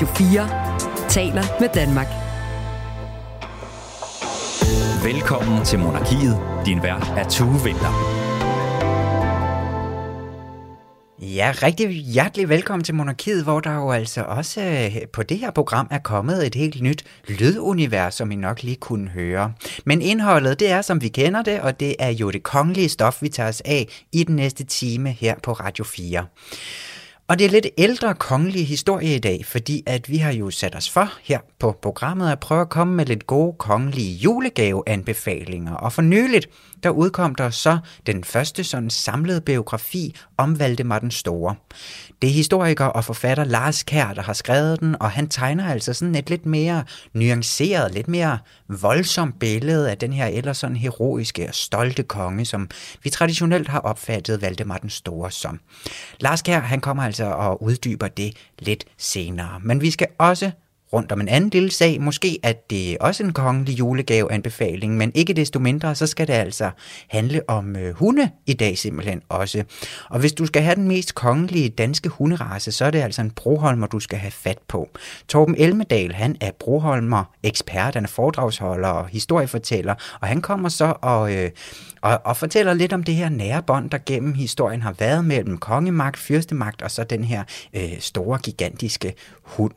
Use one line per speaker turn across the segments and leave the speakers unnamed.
Radio 4 taler med Danmark.
Velkommen til Monarkiet. Din vært er Tue Vinter.
Ja, rigtig hjertelig velkommen til Monarkiet, hvor der jo altså også øh, på det her program er kommet et helt nyt lydunivers, som I nok lige kunne høre. Men indholdet, det er som vi kender det, og det er jo det kongelige stof, vi tager os af i den næste time her på Radio 4. Og det er lidt ældre kongelig historie i dag, fordi at vi har jo sat os for her på programmet at prøve at komme med lidt gode kongelige julegaveanbefalinger. Og for nyligt, der udkom der så den første sådan samlede biografi om Valdemar den Store. Det er historiker og forfatter Lars Kær, der har skrevet den, og han tegner altså sådan et lidt mere nuanceret, lidt mere voldsomt billede af den her ellers sådan heroiske og stolte konge, som vi traditionelt har opfattet Valdemar den Store som. Lars Kær, han kommer altså og uddyber det lidt senere. Men vi skal også rundt om en anden lille sag. Måske at det også en kongelig julegaveanbefaling, men ikke desto mindre, så skal det altså handle om øh, hunde i dag simpelthen også. Og hvis du skal have den mest kongelige danske hunderace, så er det altså en broholmer, du skal have fat på. Torben Elmedal, han er broholmer ekspert, han er foredragsholder og historiefortæller, og han kommer så og, øh, og, og fortæller lidt om det her nære bånd, der gennem historien har været mellem kongemagt, fyrstemagt og så den her øh, store, gigantiske hund.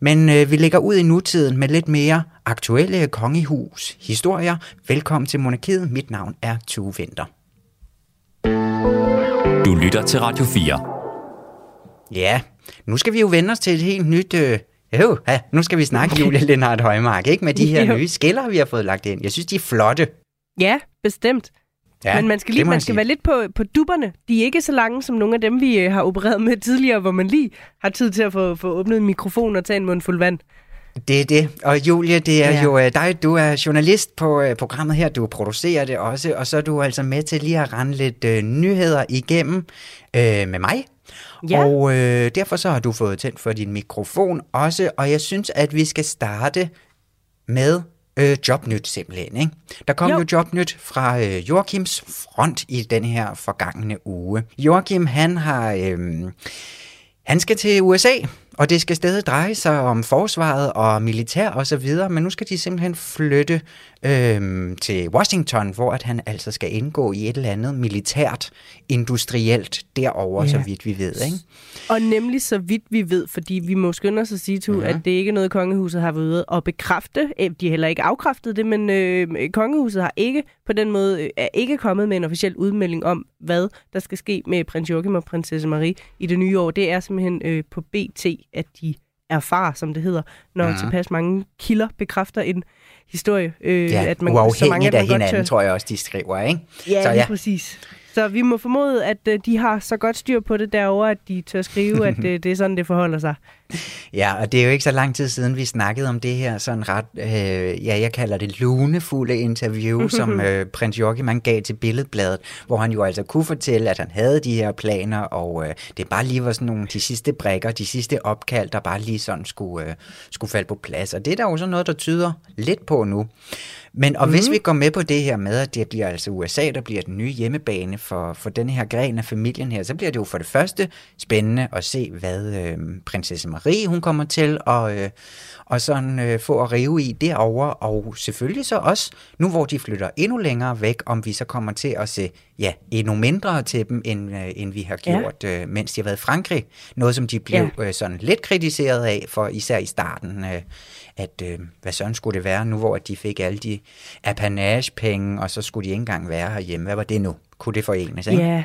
Men øh, vi lægger ud i nutiden med lidt mere aktuelle kongehus historier. Velkommen til Monarkiet. Mit navn er Tue Vinter.
Du lytter til Radio 4.
Ja, nu skal vi jo vende os til et helt nyt... Øh, jo, ja, nu skal vi snakke Julie Lennart Højmark, ikke? Med de her nye skiller, vi har fået lagt ind. Jeg synes, de er flotte.
Ja, bestemt.
Ja,
Men man skal, lige, man
jeg
skal være lidt på, på dupperne. De er ikke så lange som nogle af dem, vi øh, har opereret med tidligere, hvor man lige har tid til at få, få åbnet en mikrofon og tage en mundfuld vand.
Det er det. Og Julie, det er ja.
Ja.
jo øh, dig, du er journalist på øh, programmet her, du producerer det også, og så er du altså med til lige at rende lidt øh, nyheder igennem øh, med mig.
Ja.
Og øh, derfor så har du fået tændt for din mikrofon også, og jeg synes, at vi skal starte med øh, Jobnyt simpelthen. Ikke? Der kom jo.
Jo.
jo Jobnyt fra øh, Joachims front i den her forgangne uge. Joachim, han har... Øh, han skal til USA, og det skal stadig dreje sig om forsvaret og militær og så videre, men nu skal de simpelthen flytte øhm, til Washington, hvor at han altså skal indgå i et eller andet militært, industrielt derover,
Ja.
så vidt vi ved. Ikke?
Og nemlig så vidt vi ved, fordi vi må skynde os at sige, til,
Mhm.
at det ikke er noget, kongehuset har været ude og bekræfte. Øh, De har heller ikke afkræftet det, men øh, kongehuset har ikke på den måde øh, er ikke kommet med en officiel udmelding om, hvad der skal ske med prins Joachim og prinsesse Marie i det nye år. Det er simpelthen øh, på BT, at de erfarer, som det hedder, når mm. tilpas mange kilder bekræfter en historie. Øh,
Ja,
at man,
uafhængigt af
man godt
hinanden,
tør-
tror jeg også, de skriver. Ikke?
Ja,
Så
så,
ja.
præcis. Så vi må formode, at øh, de har så godt styr på det derovre, at de tør skrive, at øh, det er sådan, det forholder sig.
Ja, og det er jo ikke så lang tid siden, vi snakkede om det her sådan ret, øh, ja, jeg kalder det lunefulde interview, som øh, prins Joachim han gav til Billedbladet, hvor han jo altså kunne fortælle, at han havde de her planer, og øh, det bare lige var sådan nogle, de sidste brækker, de sidste opkald, der bare lige sådan skulle, øh, skulle falde på plads. Og det er der jo så noget, der tyder lidt på nu. Men og mm. hvis vi går med på det her med, at det bliver altså USA, der bliver den nye hjemmebane for, for den her gren af familien her, så bliver det jo for det første spændende at se, hvad øh, prinsesse Marie hun kommer til at øh, og sådan, øh, få at rive i derovre, og selvfølgelig så også, nu hvor de flytter endnu længere væk, om vi så kommer til at se ja, endnu mindre til dem, end, øh, end vi har
Ja.
gjort, øh, mens de har været i Frankrig. Noget, som de blev øh, sådan lidt kritiseret af, for især i starten, øh, at øh, hvad sådan skulle det være, nu hvor de fik alle de apanagepenge, og så skulle de ikke engang være herhjemme. Hvad var det nu? Kunne det forenes, ikke?
Ja,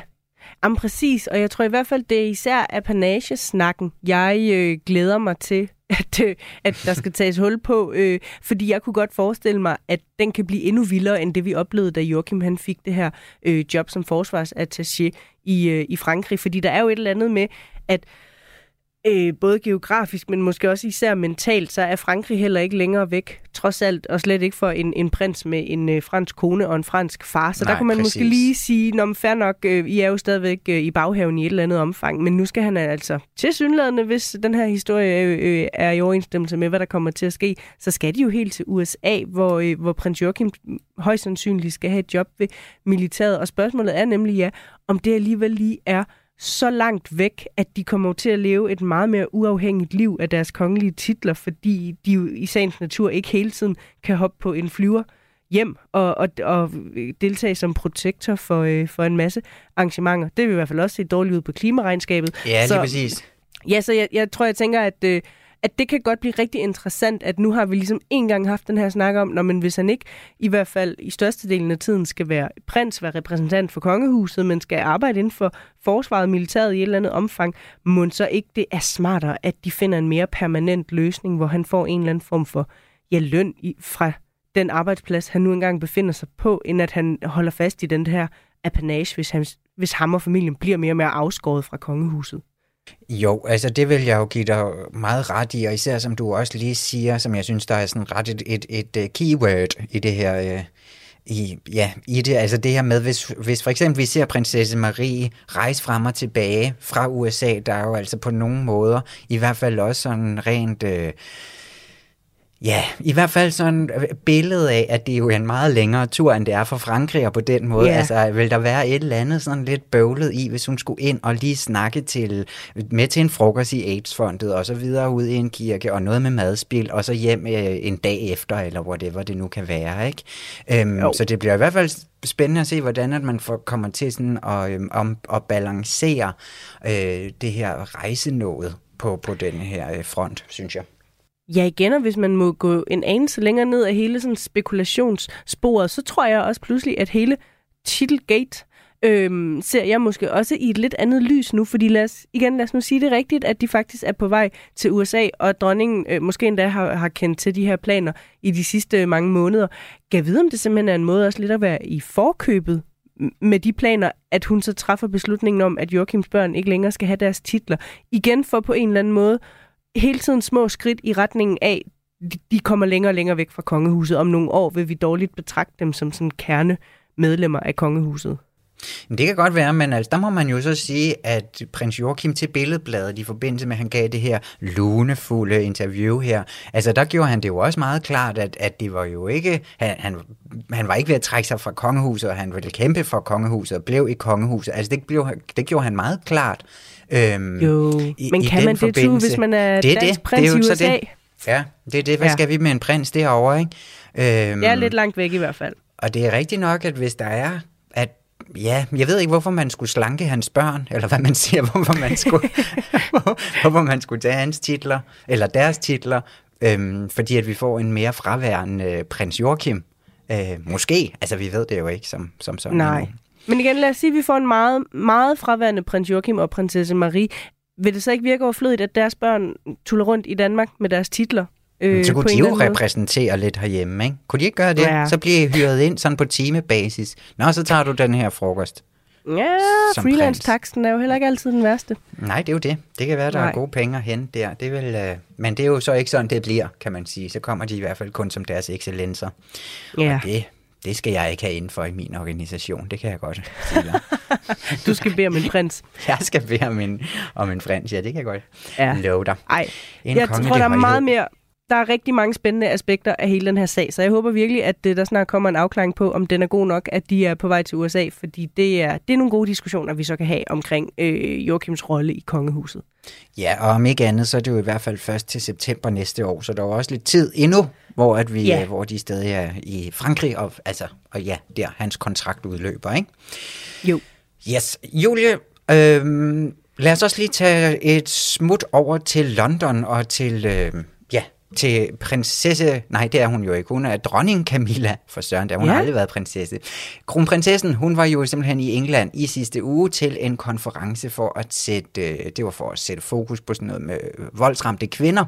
Jamen, præcis. Og jeg tror i hvert fald, det er især apanagesnakken, jeg øh, glæder mig til, at, øh, at der skal tages hul på. Øh, fordi jeg kunne godt forestille mig, at den kan blive endnu vildere, end det vi oplevede, da Joachim han fik det her øh, job som forsvarsattaché i, øh, i Frankrig. Fordi der er jo et eller andet med, at øh, både geografisk, men måske også især mentalt, så er Frankrig heller ikke længere væk, trods alt, og slet ikke for en, en prins med en øh, fransk kone og en fransk far. Så
Nej,
der kunne man
præcis.
måske lige sige, Nå, men fair nok, øh, I er jo stadigvæk øh, i baghaven i et eller andet omfang, men nu skal han altså til synlædende, hvis den her historie øh, øh, er i overensstemmelse med, hvad der kommer til at ske, så skal de jo helt til USA, hvor, øh, hvor prins Joachim højst sandsynligt skal have et job ved militæret. Og spørgsmålet er nemlig, ja, om det alligevel lige er så langt væk, at de kommer til at leve et meget mere uafhængigt liv af deres kongelige titler, fordi de jo i sagens natur ikke hele tiden kan hoppe på en flyver hjem og, og, og deltage som protektor for, øh, for en masse arrangementer. Det vil i hvert fald også se dårligt ud på klimaregnskabet.
Ja, lige
så,
præcis.
Ja, så jeg, jeg tror, jeg tænker, at, øh, at det kan godt blive rigtig interessant, at nu har vi ligesom en gang haft den her snak om, når man hvis han ikke i hvert fald i størstedelen af tiden skal være prins, være repræsentant for kongehuset, men skal arbejde inden for forsvaret, militæret i et eller andet omfang, må så ikke det er smartere, at de finder en mere permanent løsning, hvor han får en eller anden form for ja, løn i, fra den arbejdsplads, han nu engang befinder sig på, end at han holder fast i den her apanage, hvis, han, hvis ham og familien bliver mere og mere afskåret fra kongehuset.
Jo, altså det vil jeg jo give dig meget ret i, og især som du også lige siger, som jeg synes, der er sådan ret et, et, et, et keyword i det her, øh, i, ja, i det, altså det her med, hvis, hvis for eksempel vi ser prinsesse Marie rejse frem og tilbage fra USA, der er jo altså på nogle måder, i hvert fald også sådan rent... Øh, Ja, i hvert fald sådan et billede af, at det er jo en meget længere tur, end det er for Frankrig, og på den måde, yeah. altså vil der være et eller andet sådan lidt bøvlet i, hvis hun skulle ind og lige snakke til, med til en frokost i AIDS-fondet, og så videre ud i en kirke, og noget med madspil, og så hjem øh, en dag efter, eller whatever det nu kan være, ikke? Øhm, så det bliver i hvert fald spændende at se, hvordan at man får, kommer til sådan at, øhm, om, at balancere øh, det her rejsenået på, på den her øh, front, synes jeg.
Ja, igen, og hvis man må gå en anelse længere ned af hele sådan spekulationssporet, så tror jeg også pludselig, at hele Titelgate øhm, ser jeg måske også i et lidt andet lys nu, fordi lad os, igen, lad os nu sige det rigtigt, at de faktisk er på vej til USA, og at dronningen øh, måske endda har, har kendt til de her planer i de sidste mange måneder. Kan vide, om det simpelthen er en måde også lidt at være i forkøbet med de planer, at hun så træffer beslutningen om, at Joachims børn ikke længere skal have deres titler. Igen for på en eller anden måde hele tiden små skridt i retningen af, de kommer længere og længere væk fra kongehuset. Om nogle år vil vi dårligt betragte dem som sådan kerne medlemmer af kongehuset.
Det kan godt være, men altså, der må man jo så sige, at prins Joachim til Billedbladet i forbindelse med, at han gav det her lunefulde interview her, altså der gjorde han det jo også meget klart, at, at det var jo ikke, han, han, han var ikke ved at trække sig fra kongehuset, og han ville kæmpe for kongehuset og blev i kongehuset. Altså det, blev, det gjorde han meget klart.
Øhm, jo, i, men i kan man det, tue, hvis man er det, dansk det, prins det er i USA? Det.
Ja, det er det. Hvad ja. skal vi med en prins derovre, ikke?
Øhm, ja, lidt langt væk i hvert fald.
Og det er rigtigt nok, at hvis der er, at Ja, jeg ved ikke, hvorfor man skulle slanke hans børn, eller hvad man siger, hvorfor man skulle, hvorfor man skulle tage hans titler, eller deres titler, øhm, fordi at vi får en mere fraværende øh, prins Joachim. Øh, måske, altså vi ved det jo ikke som, som sådan.
Nej, endnu. Men igen, lad os sige, at vi får en meget, meget fraværende prins Joachim og prinsesse Marie. Vil det så ikke virke overflødigt, at deres børn tuller rundt i Danmark med deres titler?
Øh, så kunne de jo repræsentere lidt herhjemme, ikke? Kunne de ikke gøre det? Ja. Så bliver I hyret ind sådan på timebasis. Nå, så tager du den her frokost.
Ja, freelance-taksten er jo heller ikke altid den værste.
Nej, det er jo det. Det kan være, der Nej. er gode penge hente der. Det vil, uh... Men det er jo så ikke sådan, det bliver, kan man sige. Så kommer de i hvert fald kun som deres excellencer. Ja. Og det, det skal jeg ikke have inden for i min organisation. Det kan jeg godt sige
Du skal bede om en prins.
Jeg skal bede om en, om en prins, ja, det kan jeg godt ja. love dig.
Ej, en jeg tror, der er meget mere der er rigtig mange spændende aspekter af hele den her sag, så jeg håber virkelig, at der snart kommer en afklaring på, om den er god nok, at de er på vej til USA, fordi det er, det er nogle gode diskussioner, vi så kan have omkring øh, Joachims rolle i kongehuset.
Ja, og om ikke andet, så er det jo i hvert fald først til september næste år, så der er også lidt tid endnu, hvor, at vi, ja. hvor de stadig er i Frankrig, og, altså, og ja, der hans kontrakt udløber, ikke?
Jo.
Yes. Julie, øh, lad os også lige tage et smut over til London og til... Øh, til prinsesse, nej det er hun jo ikke, hun er dronning Camilla for Søren, der hun ja. har aldrig været prinsesse. Kronprinsessen, hun var jo simpelthen i England i sidste uge til en konference for at sætte, det var for at sætte fokus på sådan noget med voldsramte kvinder,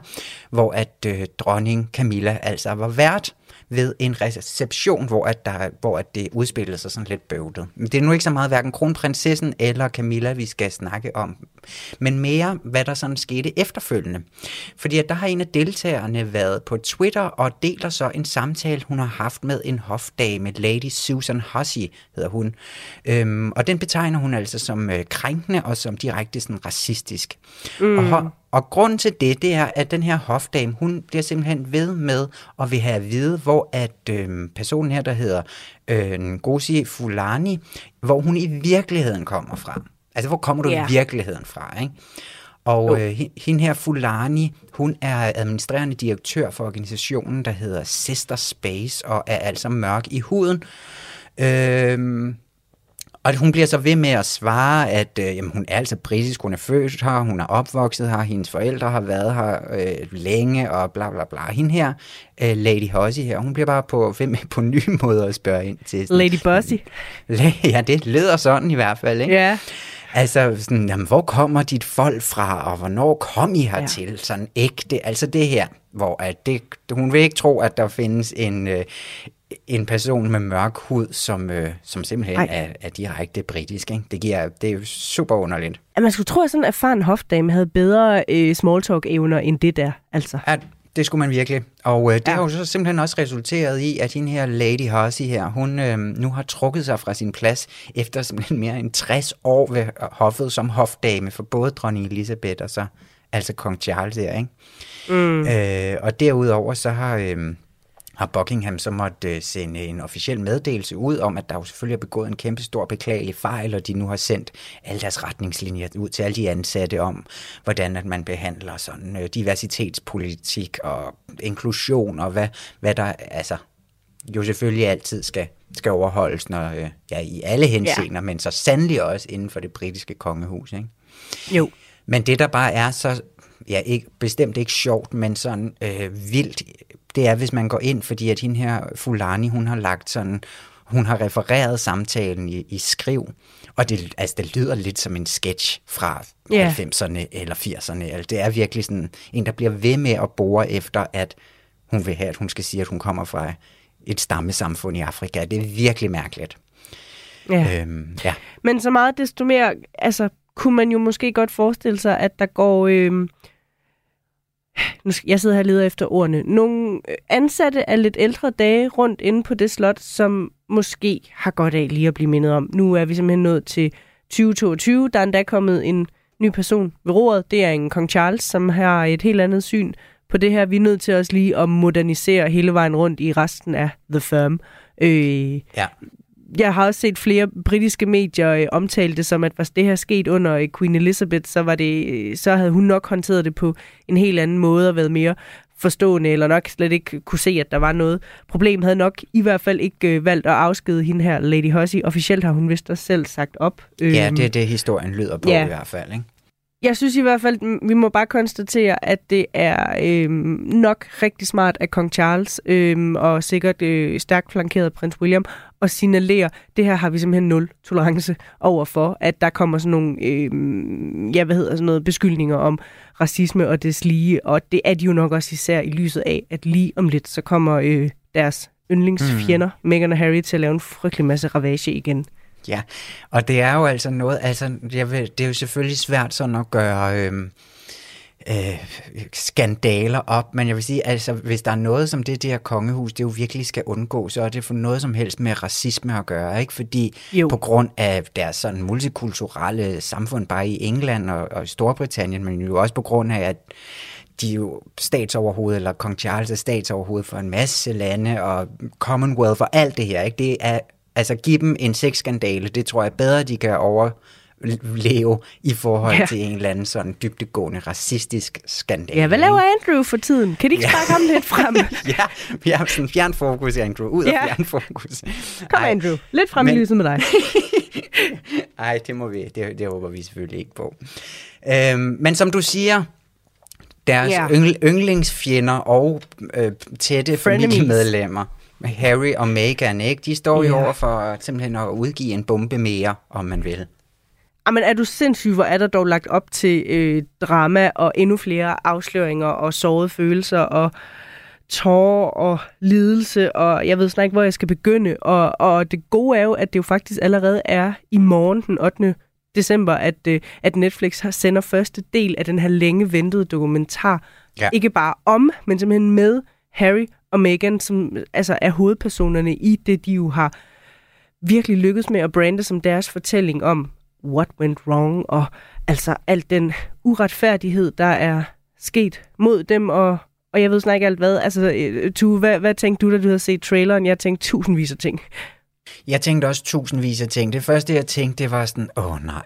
hvor at øh, dronning Camilla altså var vært ved en reception, hvor, at der, hvor at det udspillede sig sådan lidt bøvlet. Men det er nu ikke så meget hverken kronprinsessen eller Camilla, vi skal snakke om, men mere, hvad der sådan skete efterfølgende. Fordi at der har en af deltagerne været på Twitter og deler så en samtale, hun har haft med en hofdame, Lady Susan Hussey hedder hun. Øhm, og den betegner hun altså som øh, krænkende og som direkte sådan racistisk. Mm. Og, og grunden til det, det er, at den her hofdame, hun bliver simpelthen ved med at vil have at vide, hvor at øh, personen her, der hedder øh, Ngozi Fulani, hvor hun i virkeligheden kommer fra. Altså, hvor kommer du
Ja.
i virkeligheden fra, ikke? Og øh, hende her, Fulani, hun er administrerende direktør for organisationen, der hedder Sister Space, og er altså mørk i huden. Øhm, og hun bliver så ved med at svare, at øh, jamen, hun er altså britisk, hun er født her, hun er opvokset her, hendes forældre har været her øh, længe, og bla bla bla. Hende her, øh, Lady Hussey her, hun bliver bare på, ved med på nye måder at spørge ind til. sådan-
Lady Bossy.
Ja, det lyder sådan i hvert fald, ikke?
Ja.
Altså, sådan, jamen, hvor kommer dit folk fra, og hvornår kom I hertil? Ja. Sådan ægte, altså det her, hvor at det, hun vil ikke tro, at der findes en, øh, en person med mørk hud, som, øh, som simpelthen
Ej.
er, er direkte britisk. Ikke? Det, giver, det er jo super underligt.
At man skulle tro, at sådan en erfaren hofdame havde bedre øh, smalltalk-evner end det der, altså.
At, det skulle man virkelig. Og øh, det ja. Har jo så simpelthen også resulteret i, at hende her Lady Hussey her, hun øh, nu har trukket sig fra sin plads efter simpelthen mere end 60 år ved hoffet som hofdame for både dronning Elisabeth og så altså kong Charles her, ikke? Mm. Øh, og derudover så har... Øh, har Buckingham så måtte øh, sende en officiel meddelelse ud om, at der jo selvfølgelig er begået en kæmpe stor beklagelig fejl, og de nu har sendt alle deres retningslinjer ud til alle de ansatte om, hvordan at man behandler sådan øh, diversitetspolitik og inklusion, og hvad, hvad der altså jo selvfølgelig altid skal, skal overholdes, når, øh, ja, i alle henseender, ja. men så sandelig også inden for det britiske kongehus. Ikke?
Jo.
Men det, der bare er så, ja, ikke, bestemt ikke sjovt, men sådan øh, vildt, det er, hvis man går ind, fordi at hende her Fulani, hun har lagt sådan, hun har refereret samtalen i, i skriv, og det, altså, det lyder lidt som en sketch fra
Ja.
90'erne eller 80'erne. Altså, det er virkelig sådan en, der bliver ved med at bore efter, at hun vil have, at hun skal sige, at hun kommer fra et stammesamfund i Afrika. Det er virkelig mærkeligt.
Ja.
Øhm, ja.
Men så meget desto mere, altså, kunne man jo måske godt forestille sig, at der går... Øh, nu skal, jeg sidder her og leder efter ordene. Nogle øh, ansatte af lidt ældre dage rundt inde på det slot, som måske har godt af lige at blive mindet om. Nu er vi simpelthen nået til 2022. Der er endda kommet en ny person ved roret. Det er en kong Charles, som har et helt andet syn på det her. Vi er nødt til også lige at modernisere hele vejen rundt i resten af The Firm. Øh,
ja
jeg har også set flere britiske medier øh, omtale det som, at hvis det her sket under øh, Queen Elizabeth, så, var det, øh, så havde hun nok håndteret det på en helt anden måde og været mere forstående, eller nok slet ikke kunne se, at der var noget problem. Havde nok i hvert fald ikke øh, valgt at afskede hende her, Lady Hussey. Officielt har hun vist også selv sagt op.
Ja, det er det, historien lyder på
ja.
i hvert fald. Ikke?
jeg synes i hvert fald, vi må bare konstatere, at det er øhm, nok rigtig smart af kong Charles, øhm, og sikkert øh, stærkt flankeret prins William, at signalere, det her har vi simpelthen nul tolerance over for, at der kommer sådan nogle, øhm, ja, hvad hedder sådan noget, beskyldninger om racisme og des lige, og det er de jo nok også især i lyset af, at lige om lidt, så kommer øh, deres yndlingsfjender, mm. Meghan og Harry, til at lave en frygtelig masse ravage igen.
Ja, og det er jo altså noget, altså jeg ved, det er jo selvfølgelig svært sådan at gøre øhm, øh, skandaler op, men jeg vil sige, altså hvis der er noget, som det der kongehus, det jo virkelig skal undgå, så er det for noget som helst med racisme at gøre, ikke? Fordi
Jo.
på grund af deres sådan multikulturelle samfund, bare i England og, og i Storbritannien, men jo også på grund af, at de er jo statsoverhoved, eller kong Charles er statsoverhoved for en masse lande, og Commonwealth og alt det her, ikke? Det er, altså give dem en sexskandale, det tror jeg bedre, de kan overleve i forhold
Ja.
til en eller anden sådan dybtegående racistisk skandale.
Ja, hvad laver Andrew for tiden? Kan de ikke
Ja.
sparke ham lidt frem?
ja, vi har sådan fjern fokus, Andrew. Ud
Ja.
af fjern fokus.
Kom,
Ej,
Andrew. Lidt frem i
men-
lyset med dig.
Ej, det må vi, det, det håber vi selvfølgelig ikke på. Øhm, men som du siger, deres yeah. yngl, yndlingsfjender og øh, tætte
Frenemies.
familiemedlemmer, Harry og Meghan, ikke? de står jo
Ja.
over for simpelthen at udgive en bombe mere, om man vil.
Jamen, er du sindssyg, hvor er der dog lagt op til øh, drama og endnu flere afsløringer og sårede følelser og tårer og lidelse, og jeg ved snart ikke, hvor jeg skal begynde. Og, og det gode er jo, at det jo faktisk allerede er i morgen den 8. december, at, øh, at Netflix har sender første del af den her længe ventede dokumentar.
Ja.
Ikke bare om, men simpelthen med Harry og Meghan, som altså er hovedpersonerne i det, de jo har virkelig lykkedes med at brande som deres fortælling om, what went wrong, og altså alt den uretfærdighed, der er sket mod dem, og, og jeg ved snart ikke alt hvad. Altså, øh, Tue, hvad, hvad tænkte du, da du havde set traileren? Jeg tænkte tusindvis af ting.
Jeg tænkte også tusindvis af ting. Det første, jeg tænkte, det var sådan, åh oh, nej,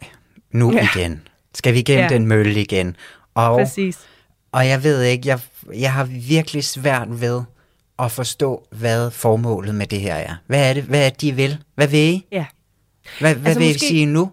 nu
Ja.
igen? Skal vi igennem
Ja.
den mølle igen? Og,
Præcis.
og jeg ved ikke, jeg, jeg har virkelig svært ved at forstå, hvad formålet med det her er. Hvad er det, hvad er det de vil? Hvad vil I?
Ja.
Hvad, hvad
Altså,
vil I
måske-
sige nu?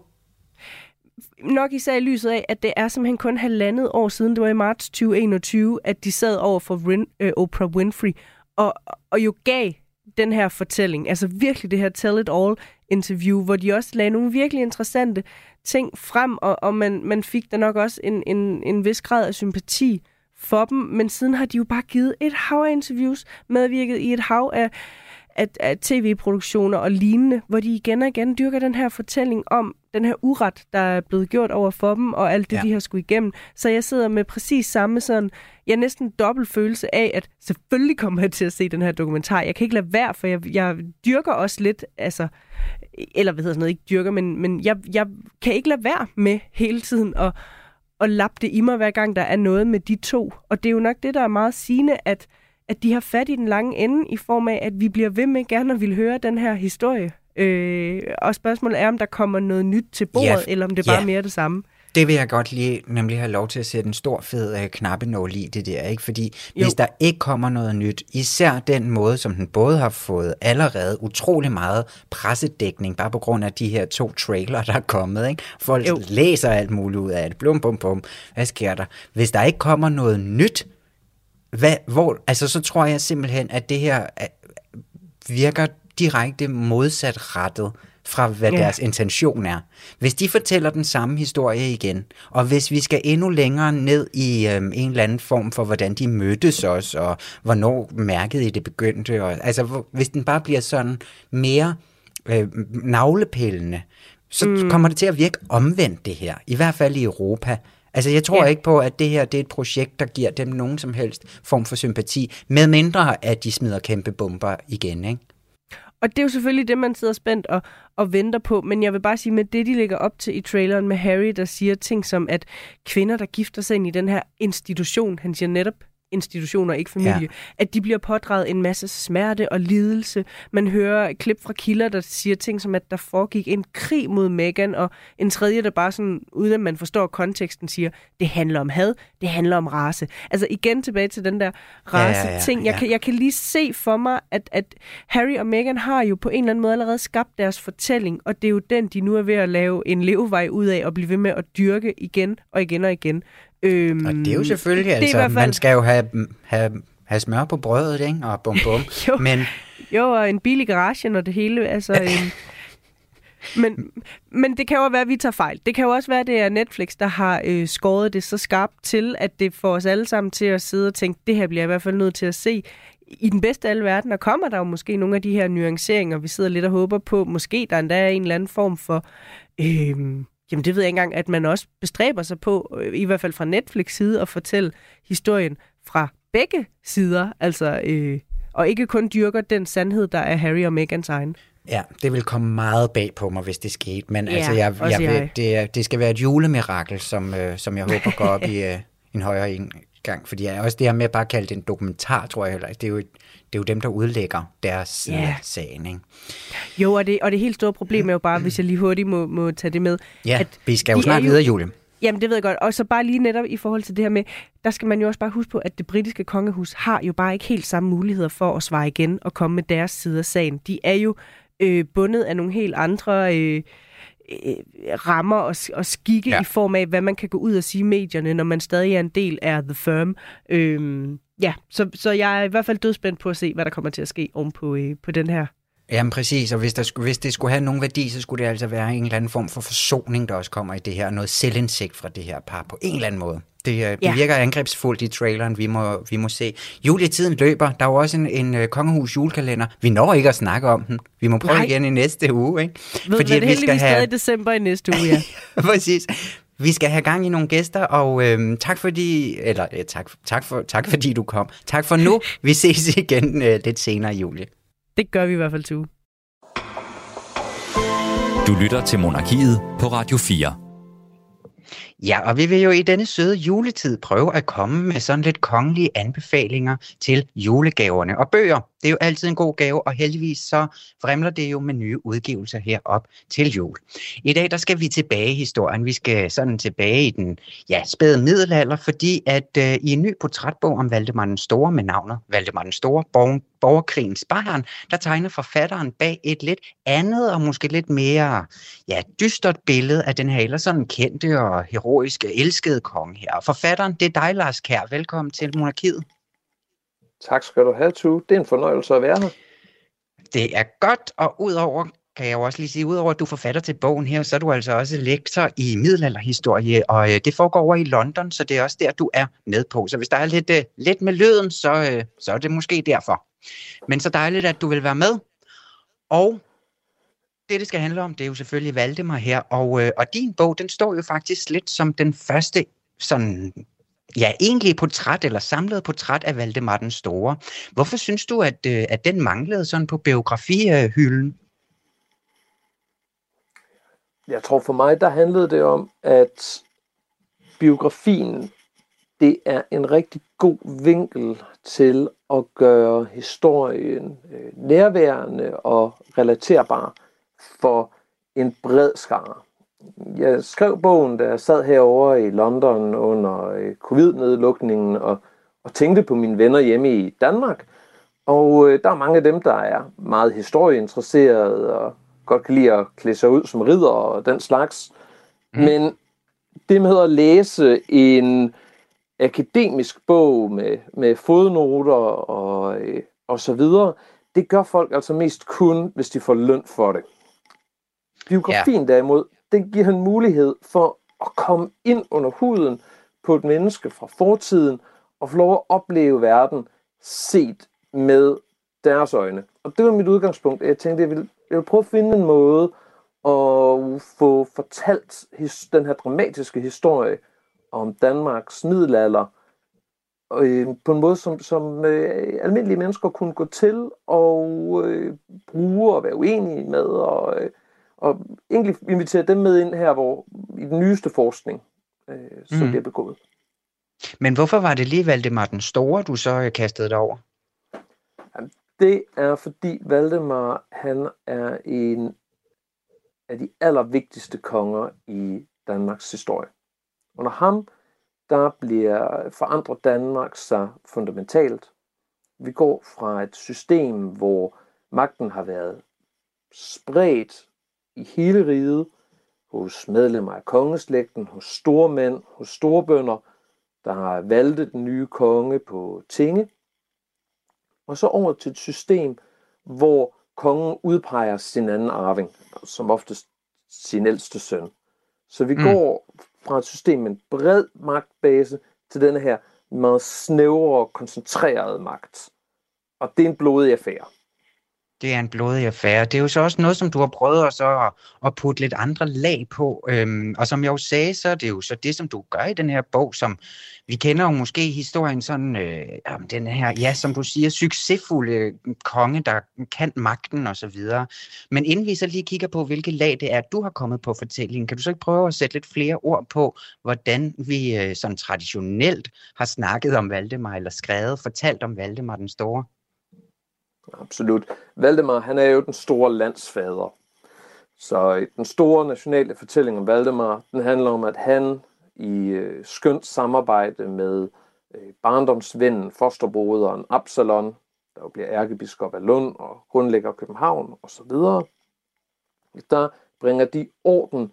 Nok især i lyset af, at det er simpelthen kun halvandet år siden, det var i marts 2021, at de sad over for Win, øh, Oprah Winfrey, og, og jo gav den her fortælling, altså virkelig det her Tell It All interview, hvor de også lagde nogle virkelig interessante ting frem, og, og man, man fik da nok også en, en, en vis grad af sympati for dem, men siden har de jo bare givet et hav af interviews, medvirket i et hav af, af, af tv-produktioner og lignende, hvor de igen og igen dyrker den her fortælling om den her uret, der er blevet gjort over for dem, og alt det,
Ja.
ja. de har skulle igennem. Så jeg sidder med præcis samme sådan, jeg næsten dobbelt følelse af, at selvfølgelig kommer jeg til at se den her dokumentar. Jeg kan ikke lade være, for jeg, jeg dyrker også lidt, altså, eller hvad hedder sådan noget, ikke dyrker, men, men jeg, jeg kan ikke lade være med hele tiden at, at lappe det i mig, hver gang der er noget med de to. Og det er jo nok det, der er meget sigende, at, at de har fat i den lange ende i form af, at vi bliver ved med gerne at ville høre den her historie. Øh, og spørgsmålet er, om der kommer noget nyt til bordet,
ja,
eller om det bare
ja.
er mere det samme.
Det vil jeg godt lige nemlig have lov til at sætte en stor fed øh, knappenål i det der, ikke? Fordi jo. Hvis der ikke kommer noget nyt, især den måde, som den både har fået allerede utrolig meget pressedækning, bare på grund af de her to trailer, der er kommet, ikke? Folk jo.
Jo.
læser alt muligt ud af det. Blum, bum, bum. Hvad sker der? Hvis der ikke kommer noget nyt, hvad, hvor, altså så tror jeg simpelthen, at det her øh, virker direkte modsatrettet fra, hvad
Ja.
deres intention er. Hvis de fortæller den samme historie igen, og hvis vi skal endnu længere ned i øhm, en eller anden form for, hvordan de mødtes også, og hvornår mærket i det begyndte, og, altså hvis den bare bliver sådan mere øh, navlepillende, så mm. kommer det til at virke omvendt det her, i hvert fald i Europa. Altså jeg tror ja.
Ja.
ikke på, at det her det er et projekt, der giver dem nogen som helst form for sympati, med mindre at de smider kæmpe bomber igen, ikke?
Og det er jo selvfølgelig det, man sidder spændt og, og venter på. Men jeg vil bare sige, med det, de lægger op til i traileren med Harry, der siger ting som, at kvinder, der gifter sig ind i den her institution, han siger netop institutioner, ikke familie,
Ja.
ja. at de bliver pådraget en masse smerte og lidelse. Man hører klip fra kilder, der siger ting som, at der foregik en krig mod Meghan, og en tredje, der bare sådan, uden at man forstår konteksten, siger, det handler om had, det handler om race. Altså igen tilbage til den der race-ting.
ja.
Jeg, kan, jeg kan lige se for mig, at, at Harry og Meghan har jo på en eller anden måde allerede skabt deres fortælling, og det er jo den, de nu er ved at lave en levevej ud af, og blive ved med at dyrke igen og igen og igen. Øhm,
Og det er jo selvfølgelig, altså,
fald-
man skal jo have, have, have smør på brødet, ikke? Og bum bum.
Jo.
Men
Jo, og en bil i garagen og det hele. Altså, øhm, men, men det kan jo være, at vi tager fejl. Det kan jo også være, at det er Netflix, der har øh, skåret det så skarpt til, at det får os alle sammen til at sidde og tænke, det her bliver jeg i hvert fald nødt til at se. I den bedste af alle verdener kommer der jo måske nogle af de her nuanceringer, vi sidder lidt og håber på. Måske der endda er en eller anden form for... Øh, jamen det ved jeg ikke engang, at man også bestræber sig på, øh, i hvert fald fra Netflix side, at fortælle historien fra begge sider. Altså, øh, og ikke kun dyrker den sandhed, der er Harry og Megans egen.
ja, det vil komme meget bag på mig, hvis det skete. Men
Ja,
altså, jeg,
også
jeg vil,
jeg.
det, det skal være et julemirakel, som, øh, som jeg håber går op i øh, en højere indgang. Fordi også det her med at bare kalde det en dokumentar, tror jeg heller ikke. Det er jo, et- det er jo dem, der udlægger deres side af sagen, ikke?
Jo, og det, og det helt store problem er jo bare, hvis jeg lige hurtigt må, må tage det med.
Ja,
at
vi skal jo snart videre, Julie.
Jamen, det ved jeg godt. Og så bare lige netop i forhold til det her med, der skal man jo også bare huske på, at det britiske kongehus har jo bare ikke helt samme muligheder for at svare igen og komme med deres side af sagen. De er jo øh, bundet af nogle helt andre øh, øh, rammer og, og skikke
Ja.
i form af, hvad man kan gå ud og sige i medierne, når man stadig er en del af The Firm. Øhm, ja, så, så jeg er i hvert fald dødspændt på at se, hvad der kommer til at ske oven på, øh, på den her
Jamen præcis, og hvis, der, hvis det skulle have nogen værdi, så skulle det altså være en eller anden form for forsoning, der også kommer i det her, noget selvindsigt fra det her par på en eller anden måde. Det, øh, det
Ja.
virker angrebsfuldt i traileren, vi må, vi må se. Juletiden løber, der er jo også en, en uh, kongehus julekalender. Vi når ikke at snakke om den. Vi må prøve
Nej.
igen i næste uge, ikke?
Ved, Fordi det er heldigvis stadig i december i næste uge, ja.
Præcis. Vi skal have gang i nogle gæster, og øhm, tak fordi, eller øh, tak, tak, for, tak fordi du kom. Tak for nu. Vi ses igen øh, lidt senere, Julie.
Det gør vi i hvert fald til uge.
Du lytter til Monarkiet på Radio 4.
Ja, og vi vil jo i denne søde juletid prøve at komme med sådan lidt kongelige anbefalinger til julegaverne og bøger. Det er jo altid en god gave, og heldigvis så fremler det jo med nye udgivelser herop til jul. I dag der skal vi tilbage i historien. Vi skal sådan tilbage i den ja, spæde middelalder, fordi at øh, i en ny portrætbog om Valdemar den Store med navnet Valdemar den Store, borg, borgerkrigens barn, der tegner forfatteren bag et lidt andet og måske lidt mere ja, dystert billede af den her ellers sådan kendte og heroiske, elskede konge her. Forfatteren, det er dig, Lars Kær. Velkommen til Monarkiet.
Tak skal du have, Tu. Det er en fornøjelse at være her.
Det er godt, og udover kan jeg jo også lige sige, udover at du forfatter til bogen her, så er du altså også lektor i middelalderhistorie, og øh, det foregår over i London, så det er også der, du er med på. Så hvis der er lidt, øh, lidt med lyden, så, øh, så er det måske derfor. Men så dejligt, at du vil være med. Og det, det skal handle om, det er jo selvfølgelig Valdemar her, og, øh, og din bog, den står jo faktisk lidt som den første sådan ja, egentlig portræt eller samlet portræt af Valdemar den Store. Hvorfor synes du, at, øh, at den manglede sådan på biografihylden?
Jeg tror for mig, der handlede det om, at biografien, det er en rigtig god vinkel til at gøre historien øh, nærværende og relaterbar for en bred skare. Jeg skrev bogen, da jeg sad herovre i London under øh, covid-nedlukningen og, og tænkte på mine venner hjemme i Danmark. Og øh, der er mange af dem, der er meget historieinteresserede og godt kan lide at klæde sig ud som ridder og den slags. Mm. Men det med at læse en akademisk bog med, med fodnoter og, øh, og så videre, det gør folk altså mest kun, hvis de får løn for det. Biografien ja. derimod, den giver en mulighed for at komme ind under huden på et menneske fra fortiden og få lov at opleve verden set med deres øjne. Og det var mit udgangspunkt. Jeg tænkte, jeg ville, jeg ville prøve at finde en måde at få fortalt his, den her dramatiske historie om Danmarks middelalder øh, på en måde, som, som øh, almindelige mennesker kunne gå til og øh, bruge og være uenige med og øh, og egentlig invitere dem med ind her, hvor i den nyeste forskning, øh, som mm. bliver begået.
Men hvorfor var det lige Valdemar den Store, du så kastede dig over?
Det er fordi Valdemar, han er en af de allervigtigste konger i Danmarks historie. Under ham, der bliver forandret Danmark sig fundamentalt. Vi går fra et system, hvor magten har været spredt i hele riget, hos medlemmer af kongeslægten, hos store mænd, hos storbønder, der har valgt den nye konge på tinge, og så over til et system, hvor kongen udpeger sin anden arving, som oftest sin ældste søn. Så vi mm. går fra et system med en bred magtbase til denne her meget snævre, koncentrerede magt. Og det er en blodig affære
det er en blodig affære. Det er jo så også noget, som du har prøvet at, så at, at putte lidt andre lag på. Øhm, og som jeg jo sagde, så er det jo så det, som du gør i den her bog, som vi kender jo måske historien sådan, øh, om den her, ja, som du siger, succesfulde konge, der kan magten og så videre. Men inden vi så lige kigger på, hvilke lag det er, du har kommet på fortællingen, kan du så ikke prøve at sætte lidt flere ord på, hvordan vi øh, sådan traditionelt har snakket om Valdemar, eller skrevet, fortalt om Valdemar den Store?
Absolut. Valdemar, han er jo den store landsfader. Så øh, den store nationale fortælling om Valdemar, den handler om, at han i øh, skønt samarbejde med øh, barndomsvennen, fosterbroderen Absalon, der jo bliver ærkebiskop af Lund og grundlægger København osv., der bringer de orden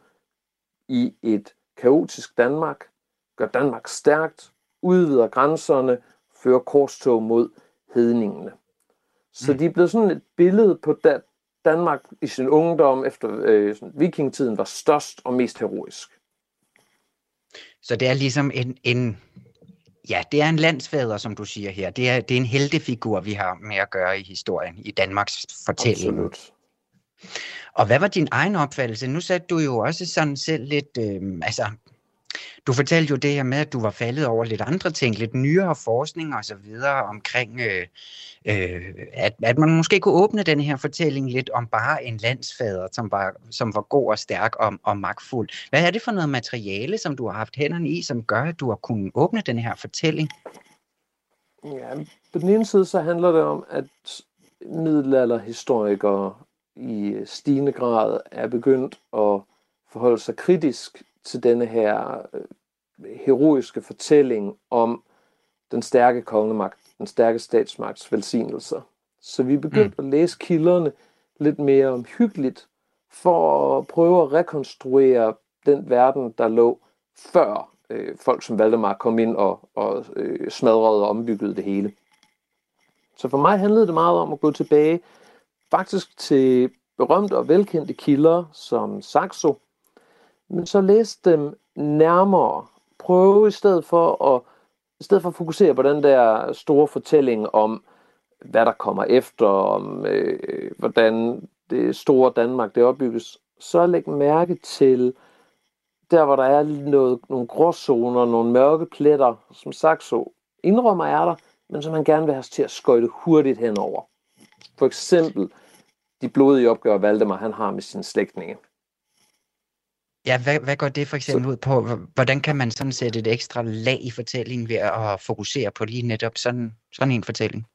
i et kaotisk Danmark, gør Danmark stærkt, udvider grænserne, fører korstog mod hedningene. Så mm. de er blevet sådan et billede på, da Danmark i sin ungdom efter øh, sådan, vikingetiden var størst og mest heroisk.
Så det er ligesom en, en, ja, det er en landsfader, som du siger her. Det er, det er en heltefigur, vi har med at gøre i historien, i Danmarks fortælling.
Absolut.
Og hvad var din egen opfattelse? Nu satte du jo også sådan selv lidt, øh, altså du fortalte jo det her med, at du var faldet over lidt andre ting, lidt nyere forskning og så videre omkring, øh, øh, at, at man måske kunne åbne den her fortælling lidt om bare en landsfader, som var, som var god og stærk og, og magtfuld. Hvad er det for noget materiale, som du har haft hænderne i, som gør, at du har kunnet åbne den her fortælling?
Ja, på den ene side så handler det om, at middelalderhistorikere i stigende grad er begyndt at forholde sig kritisk til denne her øh, heroiske fortælling om den stærke kongemagt, den stærke statsmagts velsignelser. Så vi er begyndt mm. at læse kilderne lidt mere omhyggeligt, for at prøve at rekonstruere den verden, der lå før øh, folk som Valdemar kom ind og, og øh, smadrede og ombyggede det hele. Så for mig handlede det meget om at gå tilbage faktisk til berømte og velkendte kilder som Saxo, men så læs dem nærmere. Prøve i stedet for at, i stedet for at fokusere på den der store fortælling om, hvad der kommer efter, om øh, hvordan det store Danmark det opbygges, så læg mærke til der, hvor der er noget, nogle gråzoner, nogle mørke pletter, som Saxo indrømmer er der, men som han gerne vil have til at skøjte hurtigt henover. For eksempel de blodige opgør, Valdemar han har med sine slægtninge.
Ja, hvad, hvad går det for eksempel ud på? Hvordan kan man sådan sætte et ekstra lag i fortællingen ved at fokusere på lige netop sådan, sådan en fortælling?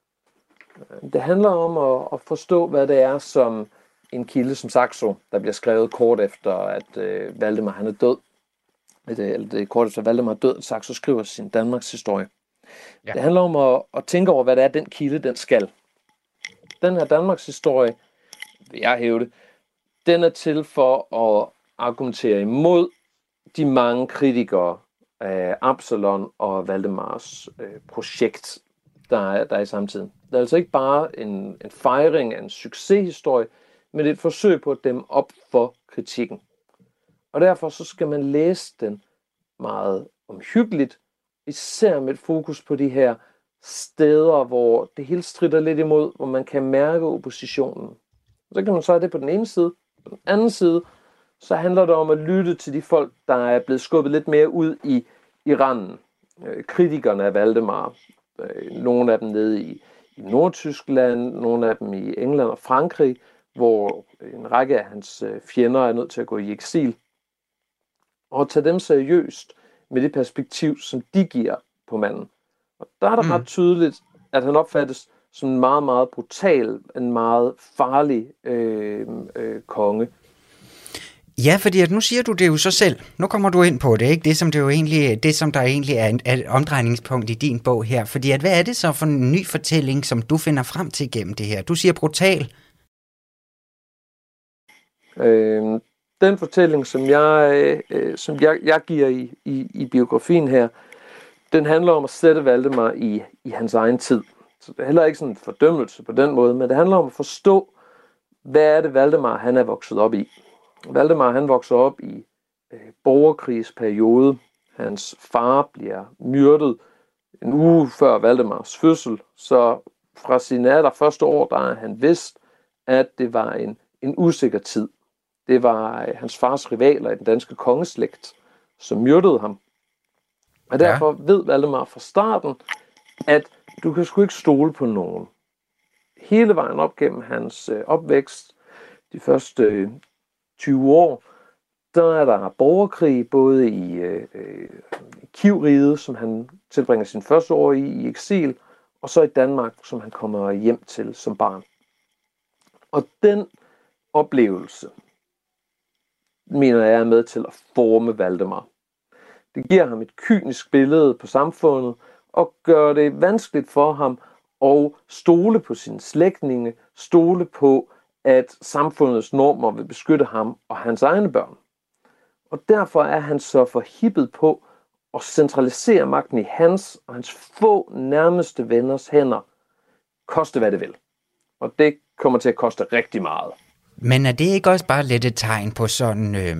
Det handler om at, at forstå, hvad det er, som en kilde som Saxo, der bliver skrevet kort efter, at øh, Valdemar han er død. Det, eller det er kort efter, Valdemar er død, Saxo skriver sin Danmarks historie. Ja. Det handler om at, at tænke over, hvad det er, den kilde, den skal. Den her Danmarks historie, vil jeg hæve det, den er til for at argumentere imod de mange kritikere af Absalon og Valdemars øh, projekt, der er, der er i samtiden. Det er altså ikke bare en, en fejring af en succeshistorie, men et forsøg på at dæmme op for kritikken. Og derfor så skal man læse den meget omhyggeligt, især med et fokus på de her steder, hvor det hele strider lidt imod, hvor man kan mærke oppositionen. Så kan man så have det på den ene side. På den anden side, så handler det om at lytte til de folk, der er blevet skubbet lidt mere ud i Iran. Øh, kritikerne af Valdemar. Øh, nogle af dem nede i, i Nordtyskland, nogle af dem i England og Frankrig, hvor en række af hans øh, fjender er nødt til at gå i eksil. Og tage dem seriøst med det perspektiv, som de giver på manden. Og der er det mm. ret tydeligt, at han opfattes som en meget, meget brutal, en meget farlig øh, øh, konge.
Ja, fordi at nu siger du det jo så selv. Nu kommer du ind på det, ikke? Det som, det jo egentlig, det, som der egentlig er et omdrejningspunkt i din bog her. Fordi at, hvad er det så for en ny fortælling, som du finder frem til gennem det her? Du siger brutal.
Øh, den fortælling, som jeg, øh, som jeg, jeg giver i, i, i biografien her, den handler om at sætte Valdemar i, i hans egen tid. Så det er heller ikke sådan en fordømmelse på den måde, men det handler om at forstå, hvad er det Valdemar han er vokset op i. Valdemar han vokser op i øh, borgerkrigsperiode. Hans far bliver myrdet en uge før Valdemars fødsel, så fra sine allerførste år, der er han vidst, at det var en, en usikker tid. Det var øh, hans fars rivaler i den danske kongeslægt, som myrdede ham. Og derfor ja. ved Valdemar fra starten, at du kan sgu ikke stole på nogen. Hele vejen op gennem hans øh, opvækst, de første øh, 20 år, der er der borgerkrig både i øh, øh Kivriget, som han tilbringer sin første år i, i eksil, og så i Danmark, som han kommer hjem til som barn. Og den oplevelse, mener jeg er med til at forme Valdemar. Det giver ham et kynisk billede på samfundet, og gør det vanskeligt for ham at stole på sine slægtninge, stole på, at samfundets normer vil beskytte ham og hans egne børn. Og derfor er han så forhippet på at centralisere magten i hans og hans få nærmeste venners hænder, koste hvad det vil. Og det kommer til at koste rigtig meget.
Men er det ikke også bare lidt et tegn på sådan øh,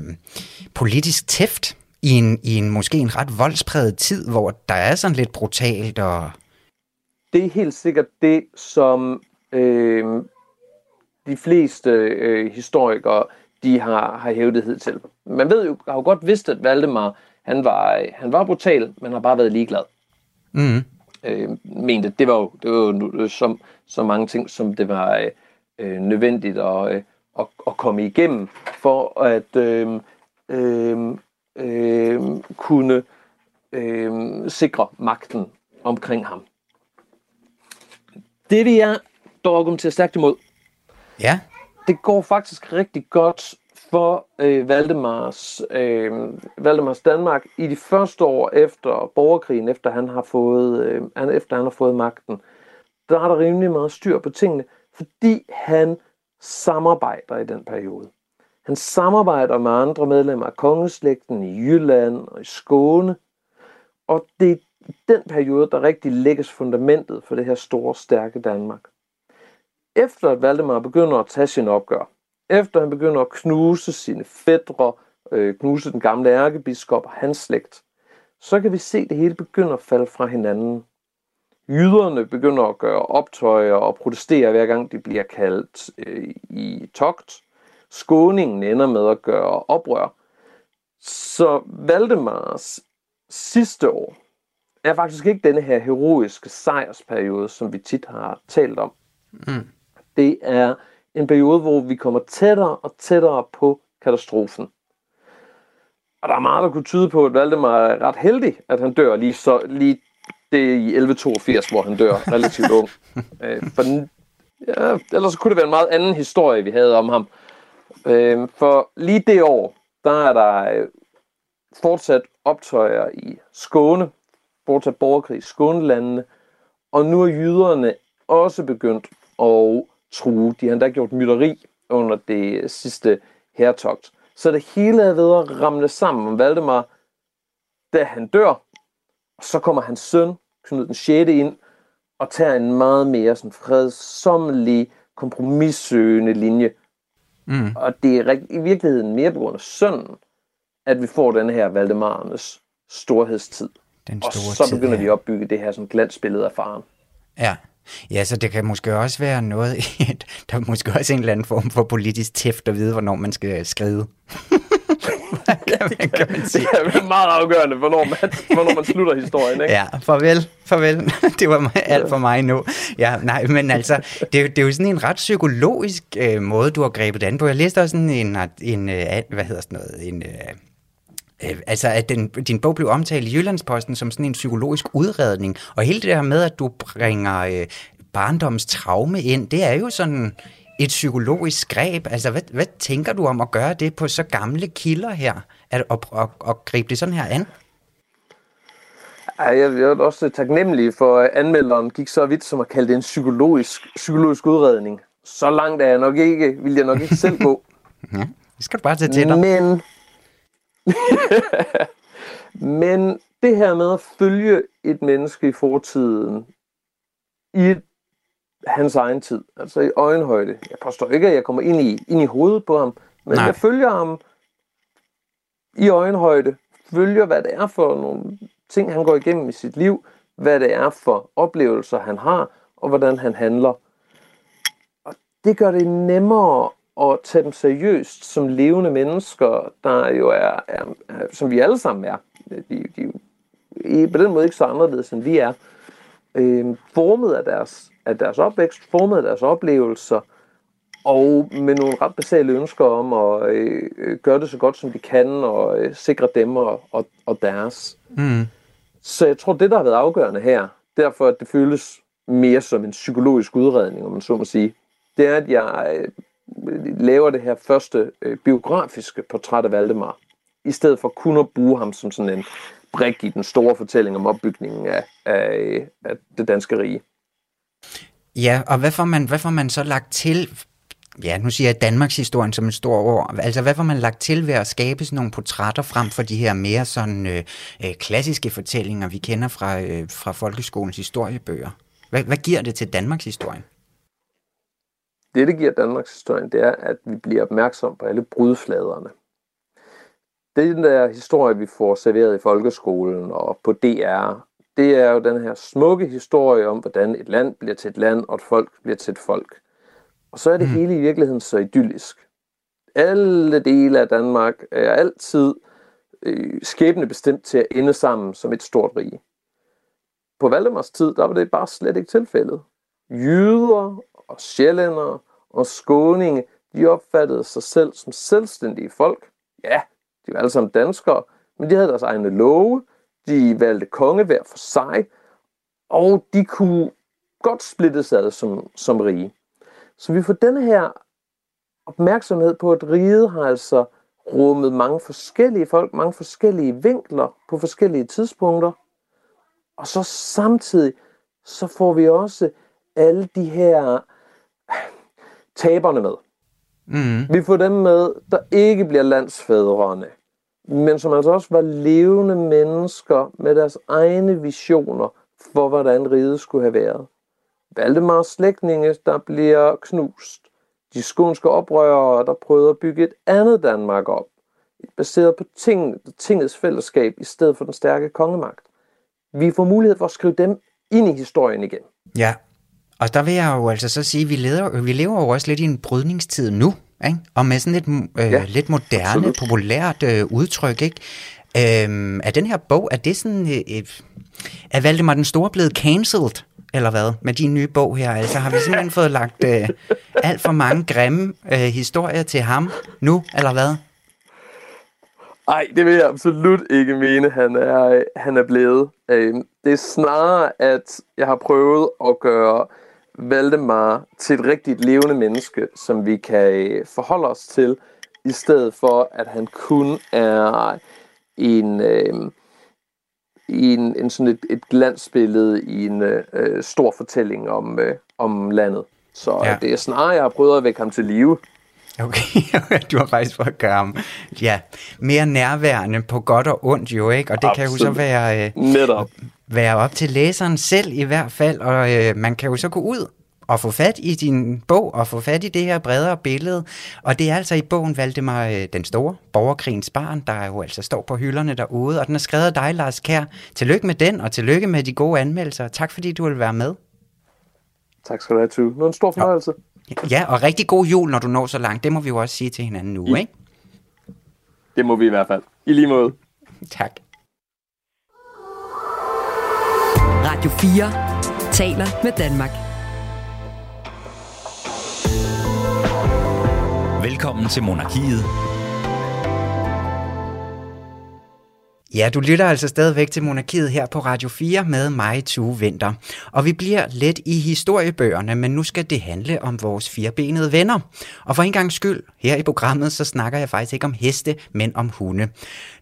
politisk tæft i en, i en måske en ret voldspræget tid, hvor der er sådan lidt brutalt og...
Det er helt sikkert det, som øh, de fleste øh, historikere de har, har hævdet til. Man ved jo, har jo godt vidst, at Valdemar Han var, han var brutal, men har bare været ligeglad.
Mm.
Øh, mente, det var jo, det var jo som, så mange ting, som det var øh, nødvendigt at, øh, at, at komme igennem, for at øh, øh, øh, kunne øh, sikre magten omkring ham. Det vil jeg dog argumentere stærkt imod.
Ja.
Det går faktisk rigtig godt for øh, Valdemars, øh, Valdemars Danmark i de første år efter borgerkrigen, efter han har fået, øh, han, efter han har fået magten. Der er der rimelig meget styr på tingene, fordi han samarbejder i den periode. Han samarbejder med andre medlemmer af kongeslægten i Jylland og i Skåne. Og det er i den periode, der rigtig lægges fundamentet for det her store, stærke Danmark. Efter at Valdemar begynder at tage sin opgør, efter han begynder at knuse sine fædre, øh, knuse den gamle ærkebiskop og hans slægt, så kan vi se, at det hele begynder at falde fra hinanden. Jyderne begynder at gøre optøjer og protestere hver gang de bliver kaldt øh, i togt. Skåningen ender med at gøre oprør. Så Valdemars sidste år er faktisk ikke denne her heroiske sejrsperiode, som vi tit har talt om. Mm. Det er en periode, hvor vi kommer tættere og tættere på katastrofen. Og der er meget, der kunne tyde på, at Valdemar er ret heldig, at han dør lige, så, lige det i 1182, hvor han dør relativt ung. Øh, for, ja, ellers kunne det være en meget anden historie, vi havde om ham. Øh, for lige det år, der er der øh, fortsat optøjer i Skåne, fortsat borgerkrig i Skånelandene, og nu er jyderne også begyndt at true. De har endda gjort mytteri under det sidste hertogt. Så det hele er ved at ramle sammen om Valdemar, da han dør. Og så kommer hans søn, Knud den 6. ind, og tager en meget mere sådan fredsommelig, kompromissøgende linje. Mm. Og det er i virkeligheden mere på grund af sønnen, at vi får den her Valdemarens storhedstid. Den store og så begynder tid, ja. vi at opbygge det her som glansbillede af faren.
Ja. Ja, så det kan måske også være noget, der er måske også en eller anden form for politisk tæft at vide, hvornår man skal skrive.
kan man, kan man sige. Det er meget afgørende, hvornår man, hvornår man slutter historien. Ikke?
Ja, farvel, farvel. Det var alt for mig nu. Ja, nej, men altså, det, er, det er jo sådan en ret psykologisk øh, måde, du har grebet an på. Jeg læste også sådan en, en, øh, hvad hedder sådan noget, en... Øh, Øh, altså, at den, din bog blev omtalt i Jyllandsposten som sådan en psykologisk udredning, og hele det der med, at du bringer øh, barndoms traume ind, det er jo sådan et psykologisk greb. Altså, hvad, hvad tænker du om at gøre det på så gamle kilder her, at, at, at, at gribe det sådan her an?
Jeg er også taknemmelig for, at anmelderen gik så vidt som at kalde det en psykologisk, psykologisk udredning. Så langt er jeg nok ikke, vil jeg nok ikke selv gå.
ja, det skal du bare tage til dig.
Men Men det her med at følge et menneske i fortiden, i hans egen tid, altså i øjenhøjde. Jeg påstår ikke, at jeg kommer ind i, ind i hovedet på ham, men Nej. jeg følger ham i øjenhøjde, følger, hvad det er for nogle ting, han går igennem i sit liv, hvad det er for oplevelser, han har, og hvordan han handler. Og det gør det nemmere at tage dem seriøst som levende mennesker, der jo er, er, som vi alle sammen er. De, de er på den måde ikke så anderledes, end vi er. Øh, formet af deres, af deres opvækst, formet af deres oplevelser, og med nogle ret basale ønsker om at øh, gøre det så godt, som de kan, og øh, sikre dem og, og, og deres. Mm. Så jeg tror, det, der har været afgørende her, derfor at det føles mere som en psykologisk udredning, om man så må sige, det er, at jeg øh, laver det her første øh, biografiske portræt af Valdemar, i stedet for kun at bruge ham som sådan en brik i den store fortælling om opbygningen af, af, af det danske rige.
Ja, og hvad får, man, hvad får man så lagt til ja, nu siger jeg Danmarks historien som en stor ord. Altså, hvad får man lagt til ved at skabe sådan nogle portrætter frem for de her mere sådan øh, øh, klassiske fortællinger, vi kender fra, øh, fra folkeskolens historiebøger? Hvad, hvad giver det til Danmarks historien?
Det, det giver Danmarks historien, det er, at vi bliver opmærksom på alle brudfladerne. Det er den der historie, vi får serveret i folkeskolen og på DR. Det er jo den her smukke historie om, hvordan et land bliver til et land, og et folk bliver til et folk. Og så er det mm. hele i virkeligheden så idyllisk. Alle dele af Danmark er altid øh, skæbne bestemt til at ende sammen som et stort rige. På Valdemars tid, der var det bare slet ikke tilfældet. Jyder og sjællændere og skåninge, de opfattede sig selv som selvstændige folk. Ja, de var alle sammen danskere, men de havde deres egne love, de valgte konge hver for sig, og de kunne godt splittes ad som, som rige. Så vi får denne her opmærksomhed på, at riget har altså rummet mange forskellige folk, mange forskellige vinkler på forskellige tidspunkter. Og så samtidig, så får vi også alle de her taberne med. Mm. Vi får dem med, der ikke bliver landsfædrene, men som altså også var levende mennesker med deres egne visioner for, hvordan riget skulle have været. Valdemars slægtninge, der bliver knust. De skånske oprørere, der prøvede at bygge et andet Danmark op, baseret på ting, tingets fællesskab i stedet for den stærke kongemagt. Vi får mulighed for at skrive dem ind i historien igen.
Ja, og der vil jeg jo altså så sige, at vi, leder, vi lever jo også lidt i en brydningstid nu, ikke? og med sådan et øh, ja, lidt moderne, absolut. populært øh, udtryk. Ikke? Øhm, er den her bog, er det sådan, øh, øh, er Valdemar den Store blevet cancelled? eller hvad, med din nye bog her? Altså har vi simpelthen fået lagt øh, alt for mange grimme øh, historier til ham nu, eller hvad?
Nej, det vil jeg absolut ikke mene, han er, han er blevet. Øh, det er snarere, at jeg har prøvet at gøre Valdemar til et rigtigt levende menneske, som vi kan øh, forholde os til, i stedet for, at han kun er en, øh, en, en sådan et, et glansbillede i en øh, stor fortælling om, øh, om landet. Så ja. det er snarere, jeg har prøvet at vække ham til live.
Okay, du har faktisk fået at gøre ham ja, mere nærværende på godt og ondt jo, ikke? Og det Absolut. kan jo så være, øh,
Netop.
være op til læseren selv i hvert fald, og øh, man kan jo så gå ud at få fat i din bog og få fat i det her bredere billede. Og det er altså i bogen Valdemar øh, den Store, Borgerkrigens Barn, der jo altså står på hylderne derude. Og den er skrevet af dig, Lars Kær. Tillykke med den, og tillykke med de gode anmeldelser. Tak fordi du vil være med.
Tak skal du have, Tue. Nu er en stor fornøjelse.
Ja, og rigtig god jul, når du når så langt. Det må vi jo også sige til hinanden nu, I, ikke?
Det må vi i hvert fald. I lige måde.
Tak.
Radio 4 taler med Danmark.
Velkommen til Monarkiet.
Ja, du lytter altså stadigvæk til Monarkiet her på Radio 4 med mig, Tue Vinter. Og vi bliver lidt i historiebøgerne, men nu skal det handle om vores firebenede venner. Og for en gang skyld, her i programmet, så snakker jeg faktisk ikke om heste, men om hunde.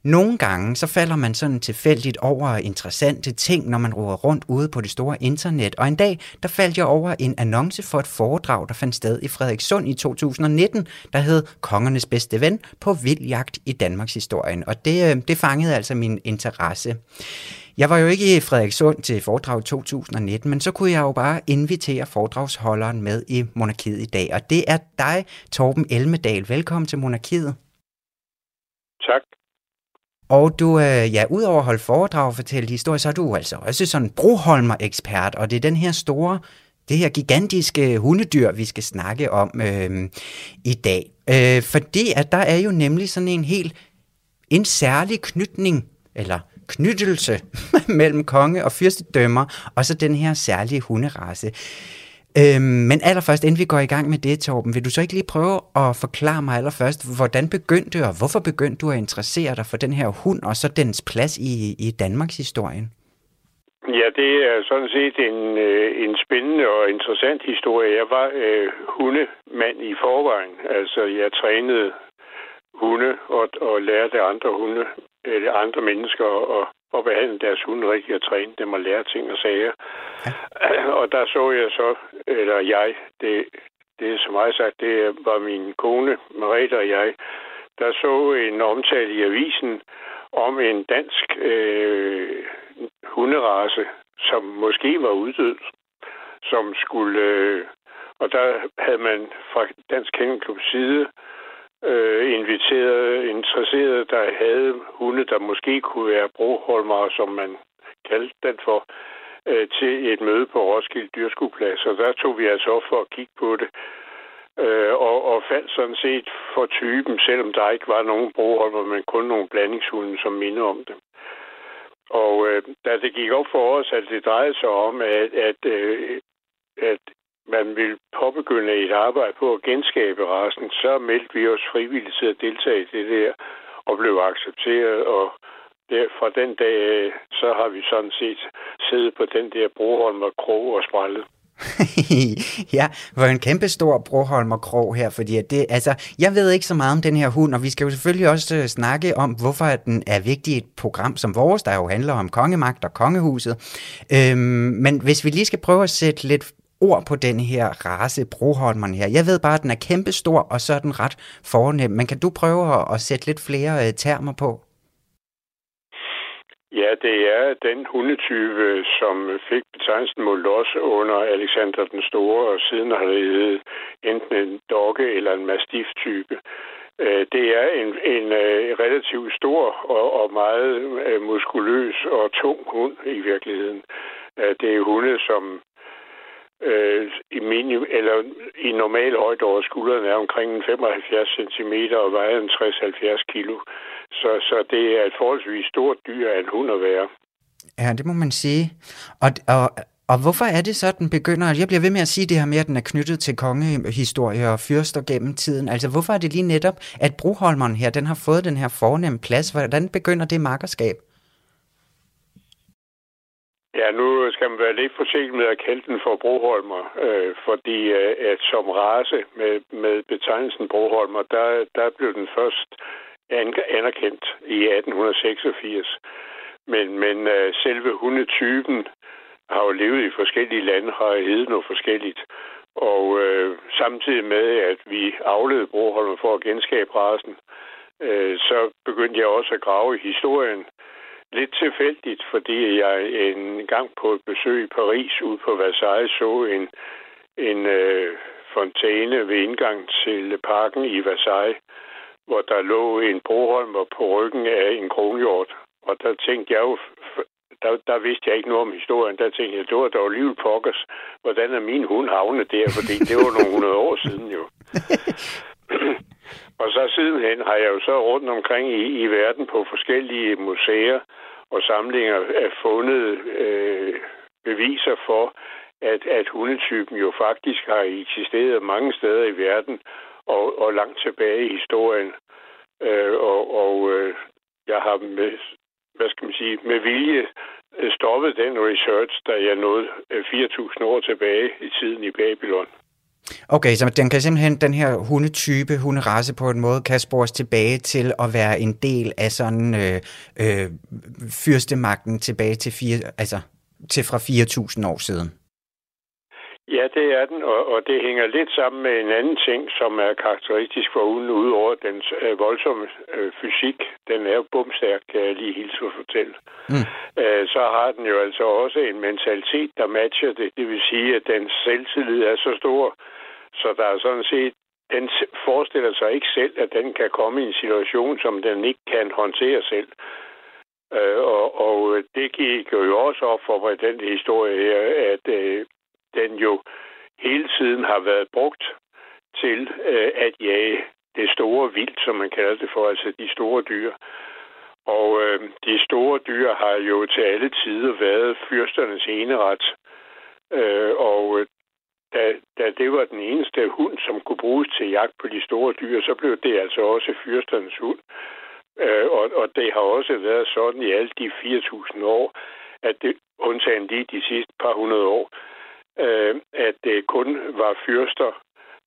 Nogle gange så falder man sådan tilfældigt over interessante ting, når man roer rundt ude på det store internet. Og en dag, der faldt jeg over en annonce for et foredrag, der fandt sted i Frederikssund i 2019, der hed Kongernes bedste ven på vildjagt i Danmarks historien. Og det, øh, det fangede altså min interesse. Jeg var jo ikke i Frederikssund til foredrag 2019, men så kunne jeg jo bare invitere foredragsholderen med i Monarkiet i dag. Og det er dig, Torben Elmedal. Velkommen til Monarkiet.
Tak.
Og du, øh, ja, udover at holde foredrag og fortælle historie, så er du altså også sådan broholmer-ekspert, og det er den her store, det her gigantiske hundedyr, vi skal snakke om øh, i dag. Øh, fordi at der er jo nemlig sådan en helt, en særlig knytning, eller knyttelse mellem konge og fyrstedømmer, og så den her særlige hunderace. Øhm, men allerførst, inden vi går i gang med det, Torben, vil du så ikke lige prøve at forklare mig allerførst, hvordan begyndte du, og hvorfor begyndte du at interessere dig for den her hund, og så dens plads i, i Danmarks historien?
Ja, det er sådan set en, øh, en spændende og interessant historie. Jeg var øh, hundemand i forvejen. Altså, jeg trænede hunde og, og lærte andre hunde, eller andre mennesker at, at behandle deres hunde rigtigt og træne dem og lære ting og sager. Ja. Og der så jeg så, eller jeg, det, det er som jeg sagt, det var min kone, Merete og jeg, der så en omtale i avisen om en dansk øh, hunderace, som måske var uddød, som skulle... Øh, og der havde man fra Dansk Kennelklubs side øh, inviterede interesserede, der havde hunde, der måske kunne være broholmere, som man kaldte den for, øh, til et møde på Roskilde Dyrskueplads. Og der tog vi altså op for at kigge på det. øh, og, og faldt sådan set for typen, selvom der ikke var nogen broholmer, men kun nogle blandingshunde, som minder om det. Og øh, da det gik op for os, at det drejede sig om, at, at, øh, at man ville påbegynde et arbejde på at genskabe rasen, så meldte vi os frivilligt til at deltage i det der, og blev accepteret, og der, fra den dag, så har vi sådan set siddet på den der Broholm og Krog og sprællet.
ja, hvor en kæmpe stor Broholm og Krog her, fordi at det, altså, jeg ved ikke så meget om den her hund, og vi skal jo selvfølgelig også øh, snakke om, hvorfor den er vigtig i et program som vores, der jo handler om kongemagt og kongehuset. Øhm, men hvis vi lige skal prøve at sætte lidt ord på den her race, Broholmeren her. Jeg ved bare, at den er kæmpestor, og så er den ret fornem. Men kan du prøve at, at sætte lidt flere øh, termer på?
Ja, det er den hundetype, som fik betegnelsen Molos under Alexander den Store, og siden har det heddet enten en dogge eller en mastiff-type. Øh, det er en, en øh, relativt stor og, og meget øh, muskuløs og tung hund i virkeligheden. Det er hunde, som øh, i, minim, eller i normal højde over skuldrene er omkring 75 cm og vejer 60-70 kg. Så, så det er et forholdsvis stort dyr af en hund at være.
Ja, det må man sige. Og, og, og hvorfor er det så, at den begynder... Jeg bliver ved med at sige det her med, at den er knyttet til kongehistorie og fyrster gennem tiden. Altså, hvorfor er det lige netop, at Broholmeren her, den har fået den her fornemme plads? Hvordan begynder det makkerskab?
Ja, nu skal man være lidt forsigtig med at kalde den for Broholmer, øh, fordi øh, at som race med, med betegnelsen Broholmer, der, der blev den først anerkendt i 1886. Men, men øh, selve hundetypen har jo levet i forskellige lande, har heddet noget forskelligt. Og øh, samtidig med, at vi afledte Broholmer for at genskabe rasen, øh, så begyndte jeg også at grave i historien lidt tilfældigt, fordi jeg en gang på et besøg i Paris ude på Versailles så en, en øh, fontæne ved indgang til parken i Versailles, hvor der lå en broholmer på ryggen af en kronhjort. Og der tænkte jeg jo, der, der vidste jeg ikke noget om historien. Der tænkte jeg, det var dog alligevel pokkers. Hvordan er min hund havnet der? Fordi det var nogle hundrede år siden jo. og så sidenhen har jeg jo så rundt omkring i, i verden på forskellige museer og samlinger øh, fundet øh, beviser for, at, at hundetypen jo faktisk har eksisteret mange steder i verden, og, og langt tilbage i historien. Øh, og og øh, jeg har med, hvad skal man sige, med vilje øh, stoppet den research, da jeg nåede øh, 4.000 år tilbage i tiden i Babylon.
Okay, så den kan simpelthen, den her hundetype, hunderace på en måde, kan spores tilbage til at være en del af sådan øh, øh, fyrstemagten tilbage til, fire, altså, til fra 4.000 år siden.
Ja, det er den, og, og det hænger lidt sammen med en anden ting, som er karakteristisk for ugen, udover dens øh, voldsomme øh, fysik. Den er jo bumstærk, kan jeg lige hilse at fortælle. Mm. Øh, så har den jo altså også en mentalitet, der matcher det. Det vil sige, at dens selvtillid er så stor, så der er sådan set den forestiller sig ikke selv, at den kan komme i en situation, som den ikke kan håndtere selv. Øh, og, og det gik jo også op for mig, den historie her, at øh, den jo hele tiden har været brugt til øh, at jage det store vildt, som man kalder det for, altså de store dyr. Og øh, de store dyr har jo til alle tider været fyrsternes eneret. Øh, og øh, da, da det var den eneste hund, som kunne bruges til jagt på de store dyr, så blev det altså også fyrsternes hund. Øh, og, og det har også været sådan i alle de 4.000 år, at det, undtagen lige de sidste par hundrede år, øh, at det kun var fyrster,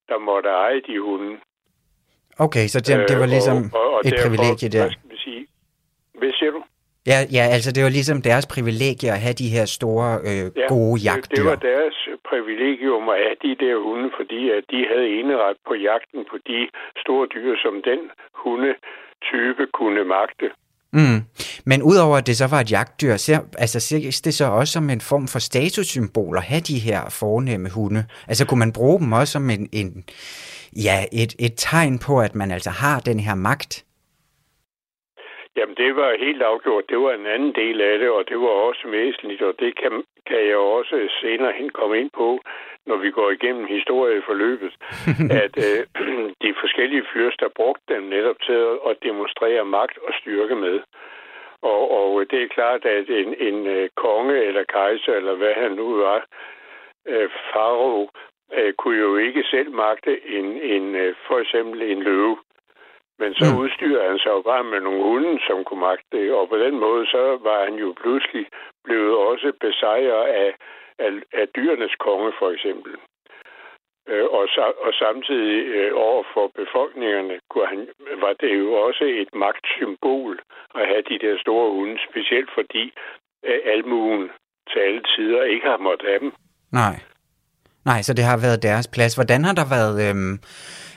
der måtte eje de hunde.
Okay, så det, det var øh, ligesom og, og, og et derfor, privilegie der. Hvad
skal sige? Hvad siger du?
Ja, ja, altså det var ligesom deres privilegie at have de her store, øh, ja, gode jagtdyr.
det var deres privilegium at have de der hunde, fordi at de havde eneret på jagten på de store dyr, som den hundetype kunne magte.
Mm. Men udover at det så var et jagtdyr, ser, altså ses det så også som en form for statussymbol at have de her fornemme hunde? Altså kunne man bruge dem også som en, en ja, et, et tegn på, at man altså har den her magt?
Jamen, det var helt afgjort. Det var en anden del af det, og det var også væsentligt, og det kan, kan jeg også senere hen komme ind på. når vi går igennem historieforløbet, at øh, de forskellige fyrster brugte dem netop til at demonstrere magt og styrke med. Og, og det er klart, at en, en øh, konge eller kejser, eller hvad han nu var, øh, farao, øh, kunne jo ikke selv magte en, en, øh, for eksempel en løve. Men så mm. udstyrer han sig jo bare med nogle hunde, som kunne magte det. Og på den måde, så var han jo pludselig blevet også besejret af, af, af dyrenes konge, for eksempel. Øh, og, og samtidig øh, over for befolkningerne kunne han, var det jo også et magtsymbol at have de der store hunde, specielt fordi øh, almuen til alle tider ikke har måttet have dem.
Nej. Nej, så det har været deres plads. Hvordan har der været... Øhm,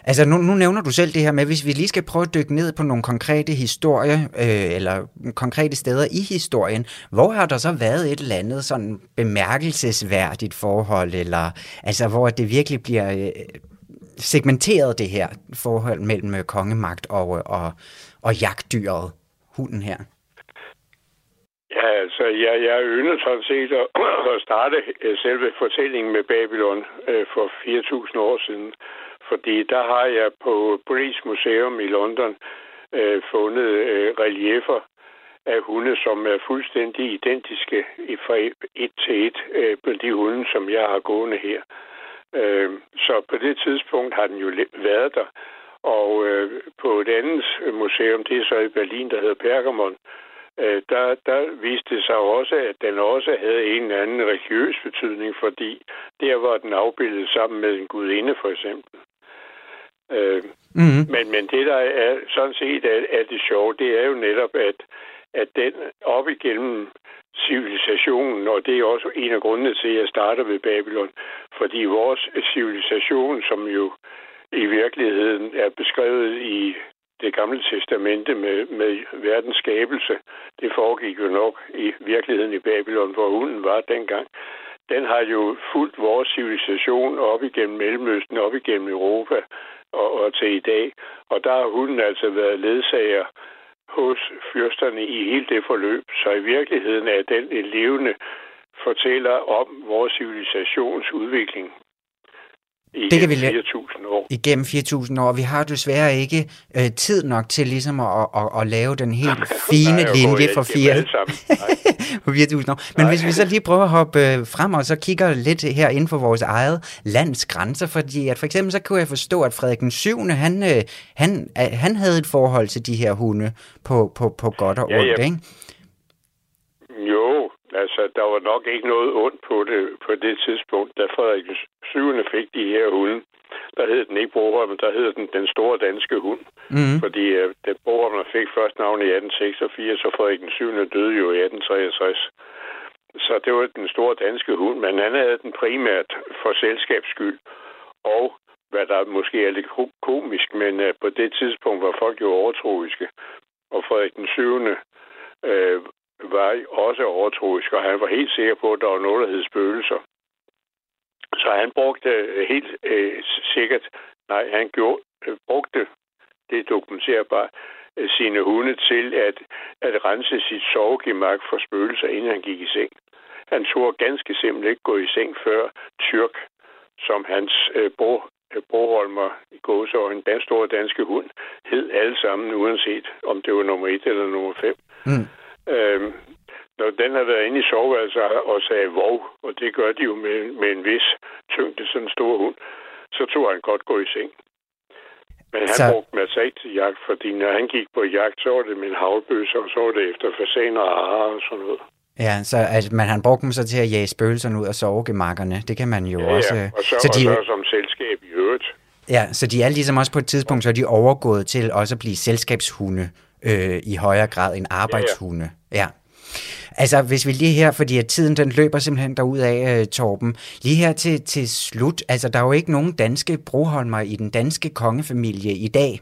altså, nu, nu nævner du selv det her med, hvis vi lige skal prøve at dykke ned på nogle konkrete historier, øh, eller konkrete steder i historien, hvor har der så været et eller andet sådan bemærkelsesværdigt forhold, eller altså, hvor det virkelig bliver øh, segmenteret, det her forhold mellem øh, kongemagt og, øh, og, og jagtdyret, hunden her?
Ja, altså, jeg, jeg ynder sådan set at, at starte øh, selve fortællingen med Babylon øh, for 4.000 år siden. Fordi der har jeg på British Museum i London øh, fundet øh, reliefer af hunde, som er fuldstændig identiske fra et til et øh, på de hunde, som jeg har gående her. Øh, så på det tidspunkt har den jo været der. Og øh, på et andet museum, det er så i Berlin, der hedder Pergamon, øh, der, der viste det sig også, at den også havde en eller anden religiøs betydning, fordi der var den afbildet sammen med en gudinde, for eksempel. Øh, mm-hmm. men, men det, der er sådan set er, er det sjove, det er jo netop, at, at den op igennem civilisationen, og det er også en af grundene til, at jeg starter ved Babylon, fordi vores civilisation, som jo i virkeligheden er beskrevet i det gamle testamente med, med verdens skabelse, det foregik jo nok i virkeligheden i Babylon, hvor hunden var dengang. Den har jo fulgt vores civilisation op igennem Mellemøsten, op igennem Europa og, og til i dag. Og der har hunden altså været ledsager hos fyrsterne i hele det forløb. Så i virkeligheden er den en levende fortæller om vores civilisations udvikling det kan vi 4.000 år.
Igennem 4.000 år. Vi har desværre ikke øh, tid nok til ligesom at, at, at lave den helt fine Nej, linje for 4.000 år. Men Nej. hvis vi så lige prøver at hoppe øh, frem og så kigger lidt her inden for vores eget lands grænser, fordi at for eksempel så kunne jeg forstå, at Frederik den 7. Han, øh, han, han havde et forhold til de her hunde på, på, på godt og ondt, ja, ja. ikke?
Jo, Altså, der var nok ikke noget ondt på det på det tidspunkt, da Frederik 7. fik de her hunde. Der hed den ikke Broholm, der hed den den store danske hund. Mm. Fordi uh, den Broholm fik først navn i 1886, og Frederik den 7. døde jo i 1863. Så det var den store danske hund, men han havde den primært for selskabs skyld. Og hvad der måske er lidt komisk, men uh, på det tidspunkt var folk jo overtroiske. Og Frederik den 7 var også overtroisk, og han var helt sikker på, at der var noget, der hed spøgelser. Så han brugte øh, helt øh, sikkert, nej, han gjorde, øh, brugte, det dokumenterbart, øh, sine hunde til at, at rense sit sovegemak for spøgelser, inden han gik i seng. Han tog ganske simpelthen ikke gå i seng før Tyrk, som hans øh, bror øh, broholmer i gåseøjne, den store danske hund, hed alle sammen, uanset om det var nummer et eller nummer fem. Mm. Øhm, når den har været inde i soveværelset og sagde vov, og det gør de jo med, med en vis tyngde, sådan en stor hund, så tog han godt gå i seng. Men han så... brugte sig til jagt, fordi når han gik på jagt, så var det med en havlbøs, og så var det efter fasaner og harer og sådan noget.
Ja, så altså, man han brugte dem så til at jage spøgelserne ud af sovegemakkerne. Det kan man jo
ja,
også...
Ja, og så, så de... og som selskab i øvrigt.
Ja, så de er ligesom også på et tidspunkt, så er de overgået til også at blive selskabshunde øh, i højere grad end arbejdshunde. Ja, ja. Altså, hvis vi lige her, fordi at tiden den løber simpelthen derud af, uh, Torben, lige her til, til slut, altså der er jo ikke nogen danske broholmer i den danske kongefamilie i dag.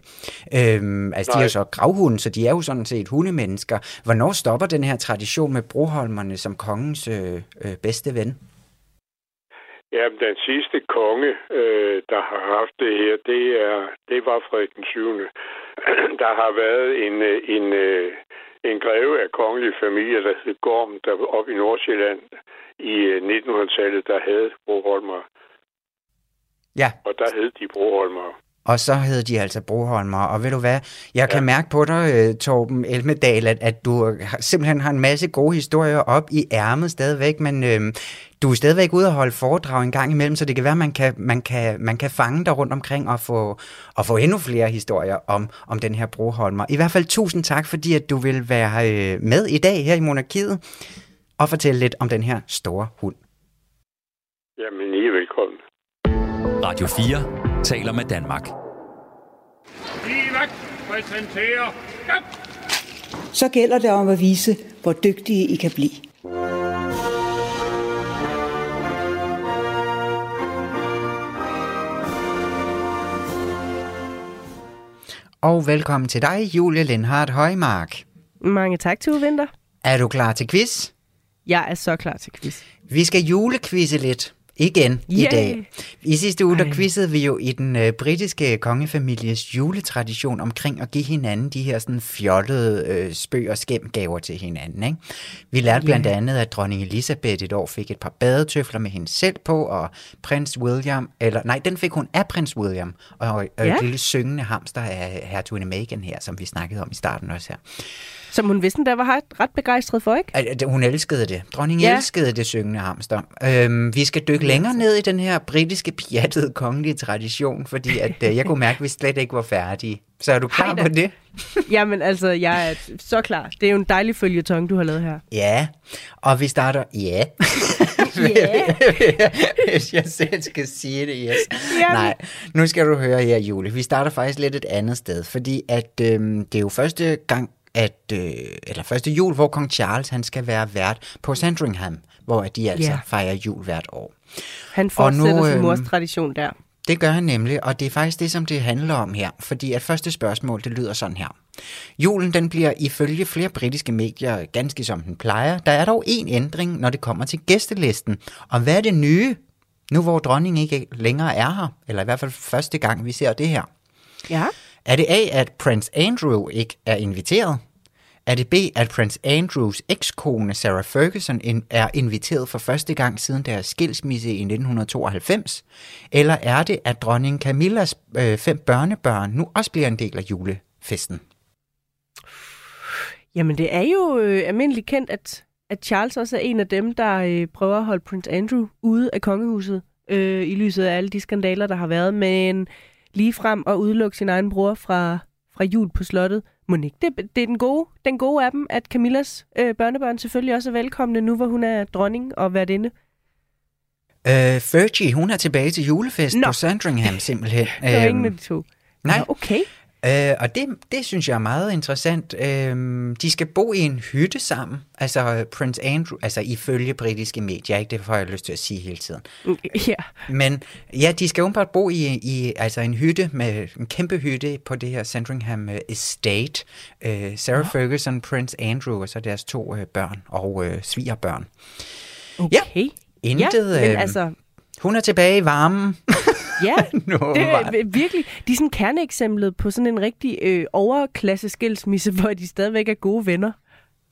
Øhm, altså, Nej. de er jo så gravhunde, så de er jo sådan set hundemennesker. Hvornår stopper den her tradition med broholmerne som kongens øh, øh, bedste ven?
Ja, den sidste konge, øh, der har haft det her, det, er, det var Frederik den 7. der har været en, øh, en, øh, en greve af kongelig familie, der hed Gorm, der var oppe i Nordsjælland i 1900-tallet, øh, der havde Broholmer
Ja.
Og der hed de Broholmer.
Og så hed de altså Broholmer. Og ved du hvad, jeg kan mærke på dig, øh, Torben Elmedal, at, at du simpelthen har en masse gode historier op i ærmet stadigvæk, men øh, du er stadigvæk ude og holde foredrag en gang imellem, så det kan være, at man kan, man kan, man kan fange dig rundt omkring og få, og få endnu flere historier om, om den her Broholmer. I hvert fald tusind tak, fordi at du vil være øh, med i dag her i Monarkiet og fortælle lidt om den her store hund.
Jamen, I er velkommen.
Radio 4 taler med Danmark.
Så gælder det om at vise, hvor dygtige I kan blive.
Og velkommen til dig, Julie Lindhardt Højmark.
Mange tak, Tue Vinter.
Er du klar til quiz?
Jeg er så klar til quiz.
Vi skal julekvizze lidt. Igen i
Yay!
dag. I sidste uge, der
Ej.
quizzede vi jo i den øh, britiske kongefamilies juletradition omkring at give hinanden de her sådan fjollede øh, spøg- og skæmgaver til hinanden. Ikke? Vi lærte blandt andet, at dronning Elisabeth et år fik et par badetøfler med hende selv på, og prins William, eller nej, den fik hun af prins William, og øh,
Ja.
et lille syngende hamster af hertuginde Meghan her, som vi snakkede om i starten også her.
Som hun vidste, der var ret- ret begejstret for, ikke?
Hun elskede det. Dronningen
Ja.
elskede det syngende hamster. Øhm, vi skal dykke længere ned i den her britiske pjattede kongelige tradition, fordi at, øh, jeg kunne mærke, at vi slet ikke var færdige. Så er du klar
Hej
på det?
Jamen altså, jeg er så klar. Det er jo en dejlig følgetong, du har lavet her.
Ja, og vi starter... Ja.
Ja.
Hvis jeg selv skal sige det, yes.
Jamen.
Nej, nu skal du høre her, Julie. Vi starter faktisk lidt et andet sted, fordi at øhm, det er jo første gang, at, øh, eller første jul, hvor kong Charles han skal være vært på Sandringham, hvor de altså
Ja.
fejrer jul hvert år.
Han
Og
fortsætter
nu,
sin
øhm,
mors tradition der.
Det gør han nemlig, og det er faktisk det, som det handler om her. Fordi at første spørgsmål, det lyder sådan her. Julen den bliver ifølge flere britiske medier ganske som den plejer. Der er dog en ændring, når det kommer til gæstelisten. Og hvad er det nye, nu hvor dronningen ikke længere er her? Eller i hvert fald første gang, vi ser det her.
Ja.
Er det A, at Prince Andrew ikke er inviteret? Er det B, at Prince Andrews ekskone Sarah Ferguson er inviteret for første gang siden deres skilsmisse i 1992? Eller er det, at dronning Camillas øh, fem børnebørn nu også bliver en del af julefesten?
Jamen, det er jo øh, almindeligt kendt, at, at Charles også er en af dem, der øh, prøver at holde Prince Andrew ude af kongehuset, øh, i lyset af alle de skandaler, der har været, men lige frem og udelukke sin egen bror fra, fra jul på slottet. Monique, det, det er den gode, den gode af dem, at Camillas øh, børnebørn selvfølgelig også er velkomne nu, hvor hun er dronning og værtinde.
Øh, Fergie, hun er tilbage til julefest
Nå.
på Sandringham simpelthen.
Det er ingen af de to.
nej.
Nå, okay.
Øh, og det, det synes jeg er meget interessant. Øh, de skal bo i en hytte sammen, altså Prince Andrew, altså ifølge britiske medier, ikke det får jeg lyst til at sige hele tiden.
Ja.
Men ja, de skal åbenbart bo i, i altså en hytte med en kæmpe hytte på det her Sandringham øh, Estate. Øh, Sarah Ferguson, Prince Andrew og så deres to øh, børn og øh, svigerbørn.
Okay.
Intet,
ja, men
øh,
altså,
Hun er tilbage i varmen.
ja,
nu,
det er virkelig, de er sådan kerneeksemplet på sådan en rigtig øh, overklasse skilsmisse, hvor de stadigvæk er gode venner.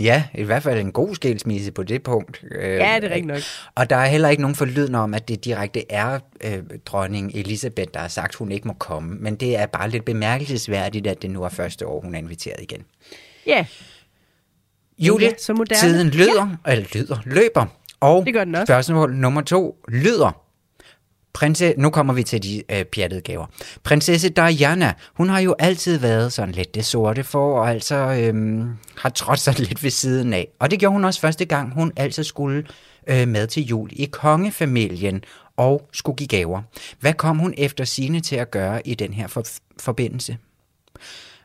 Ja, i hvert fald en god skilsmisse på det punkt. Øh,
Ja, det er rigtigt nok.
Og der er heller ikke nogen forlydende om, at det direkte er øh, dronning Elisabeth, der har sagt, at hun ikke må komme. Men det er bare lidt bemærkelsesværdigt, at det nu er første år, hun er inviteret igen.
Ja,
Julie,
Ja, så moderne.
tiden lyder, ja. eller lyder, løber. Og
Det gør den også.
spørgsmål nummer to lyder. Prinse, nu kommer vi til de øh, pjattede gaver. Prinsesse Diana, hun har jo altid været sådan lidt det sorte for, og altså øh, har trådt sig lidt ved siden af. Og det gjorde hun også første gang, hun altså skulle øh, med til jul i kongefamilien og skulle give gaver. Hvad kom hun efter sine til at gøre i den her for- forbindelse?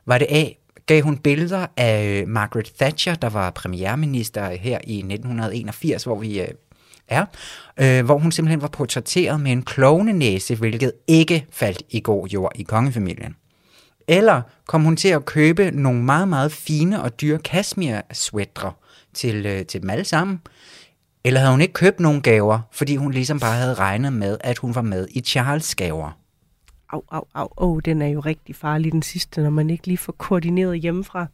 Var det A, gav hun billeder af øh, Margaret Thatcher, der var premierminister her i 1981, hvor vi øh, er, øh, hvor hun simpelthen var portrætteret med en klovnenæse, hvilket ikke faldt i god jord i kongefamilien. Eller kom hun til at købe nogle meget, meget fine og dyre kashmir-sweatre til, øh, til dem alle sammen? Eller havde hun ikke købt nogen gaver, fordi hun ligesom bare havde regnet med, at hun var med i Charles' gaver?
au, au, au, oh, den er jo rigtig farlig, den sidste, når man ikke lige får koordineret hjemmefra.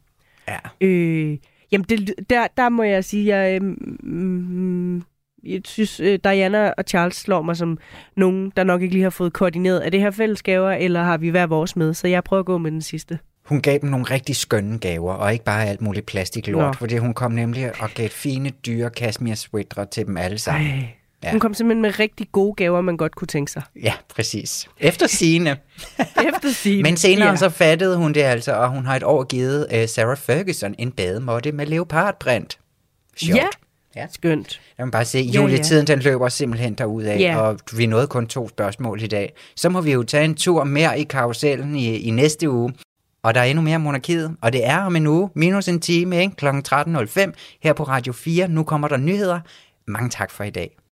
Ja.
Øh, jamen, det, der, der må jeg sige, jeg, mm, jeg synes, øh, Diana og Charles slår mig som nogen, der nok ikke lige har fået koordineret. Er det her fælles gaver, eller har vi hver vores med? Så jeg prøver at gå med den sidste.
Hun gav dem nogle rigtig skønne gaver, og ikke bare alt muligt plastiklort,
Nå.
fordi hun kom nemlig og gav fine, dyre sweatre til dem alle sammen.
Ej.
Ja.
Hun kom simpelthen med rigtig gode gaver, man godt kunne tænke sig.
Ja, præcis. Efter sine.
Efter sige.
Men senere
ja.
så fattede hun det altså, og hun har et år givet uh, Sarah Ferguson en bademåtte med leopardprint. Sjovt.
Ja.
Ja.
Skønt.
Jeg må bare se,
Ja,
juletiden den løber simpelthen derud af,
Ja.
og vi nåede kun to spørgsmål i dag. Så må vi jo tage en tur mere i karusellen i, i næste uge. Og der er endnu mere monarkiet, og det er om en uge, minus en time, ikke? kl. 13.05 her på Radio 4. Nu kommer der nyheder. Mange tak for i dag.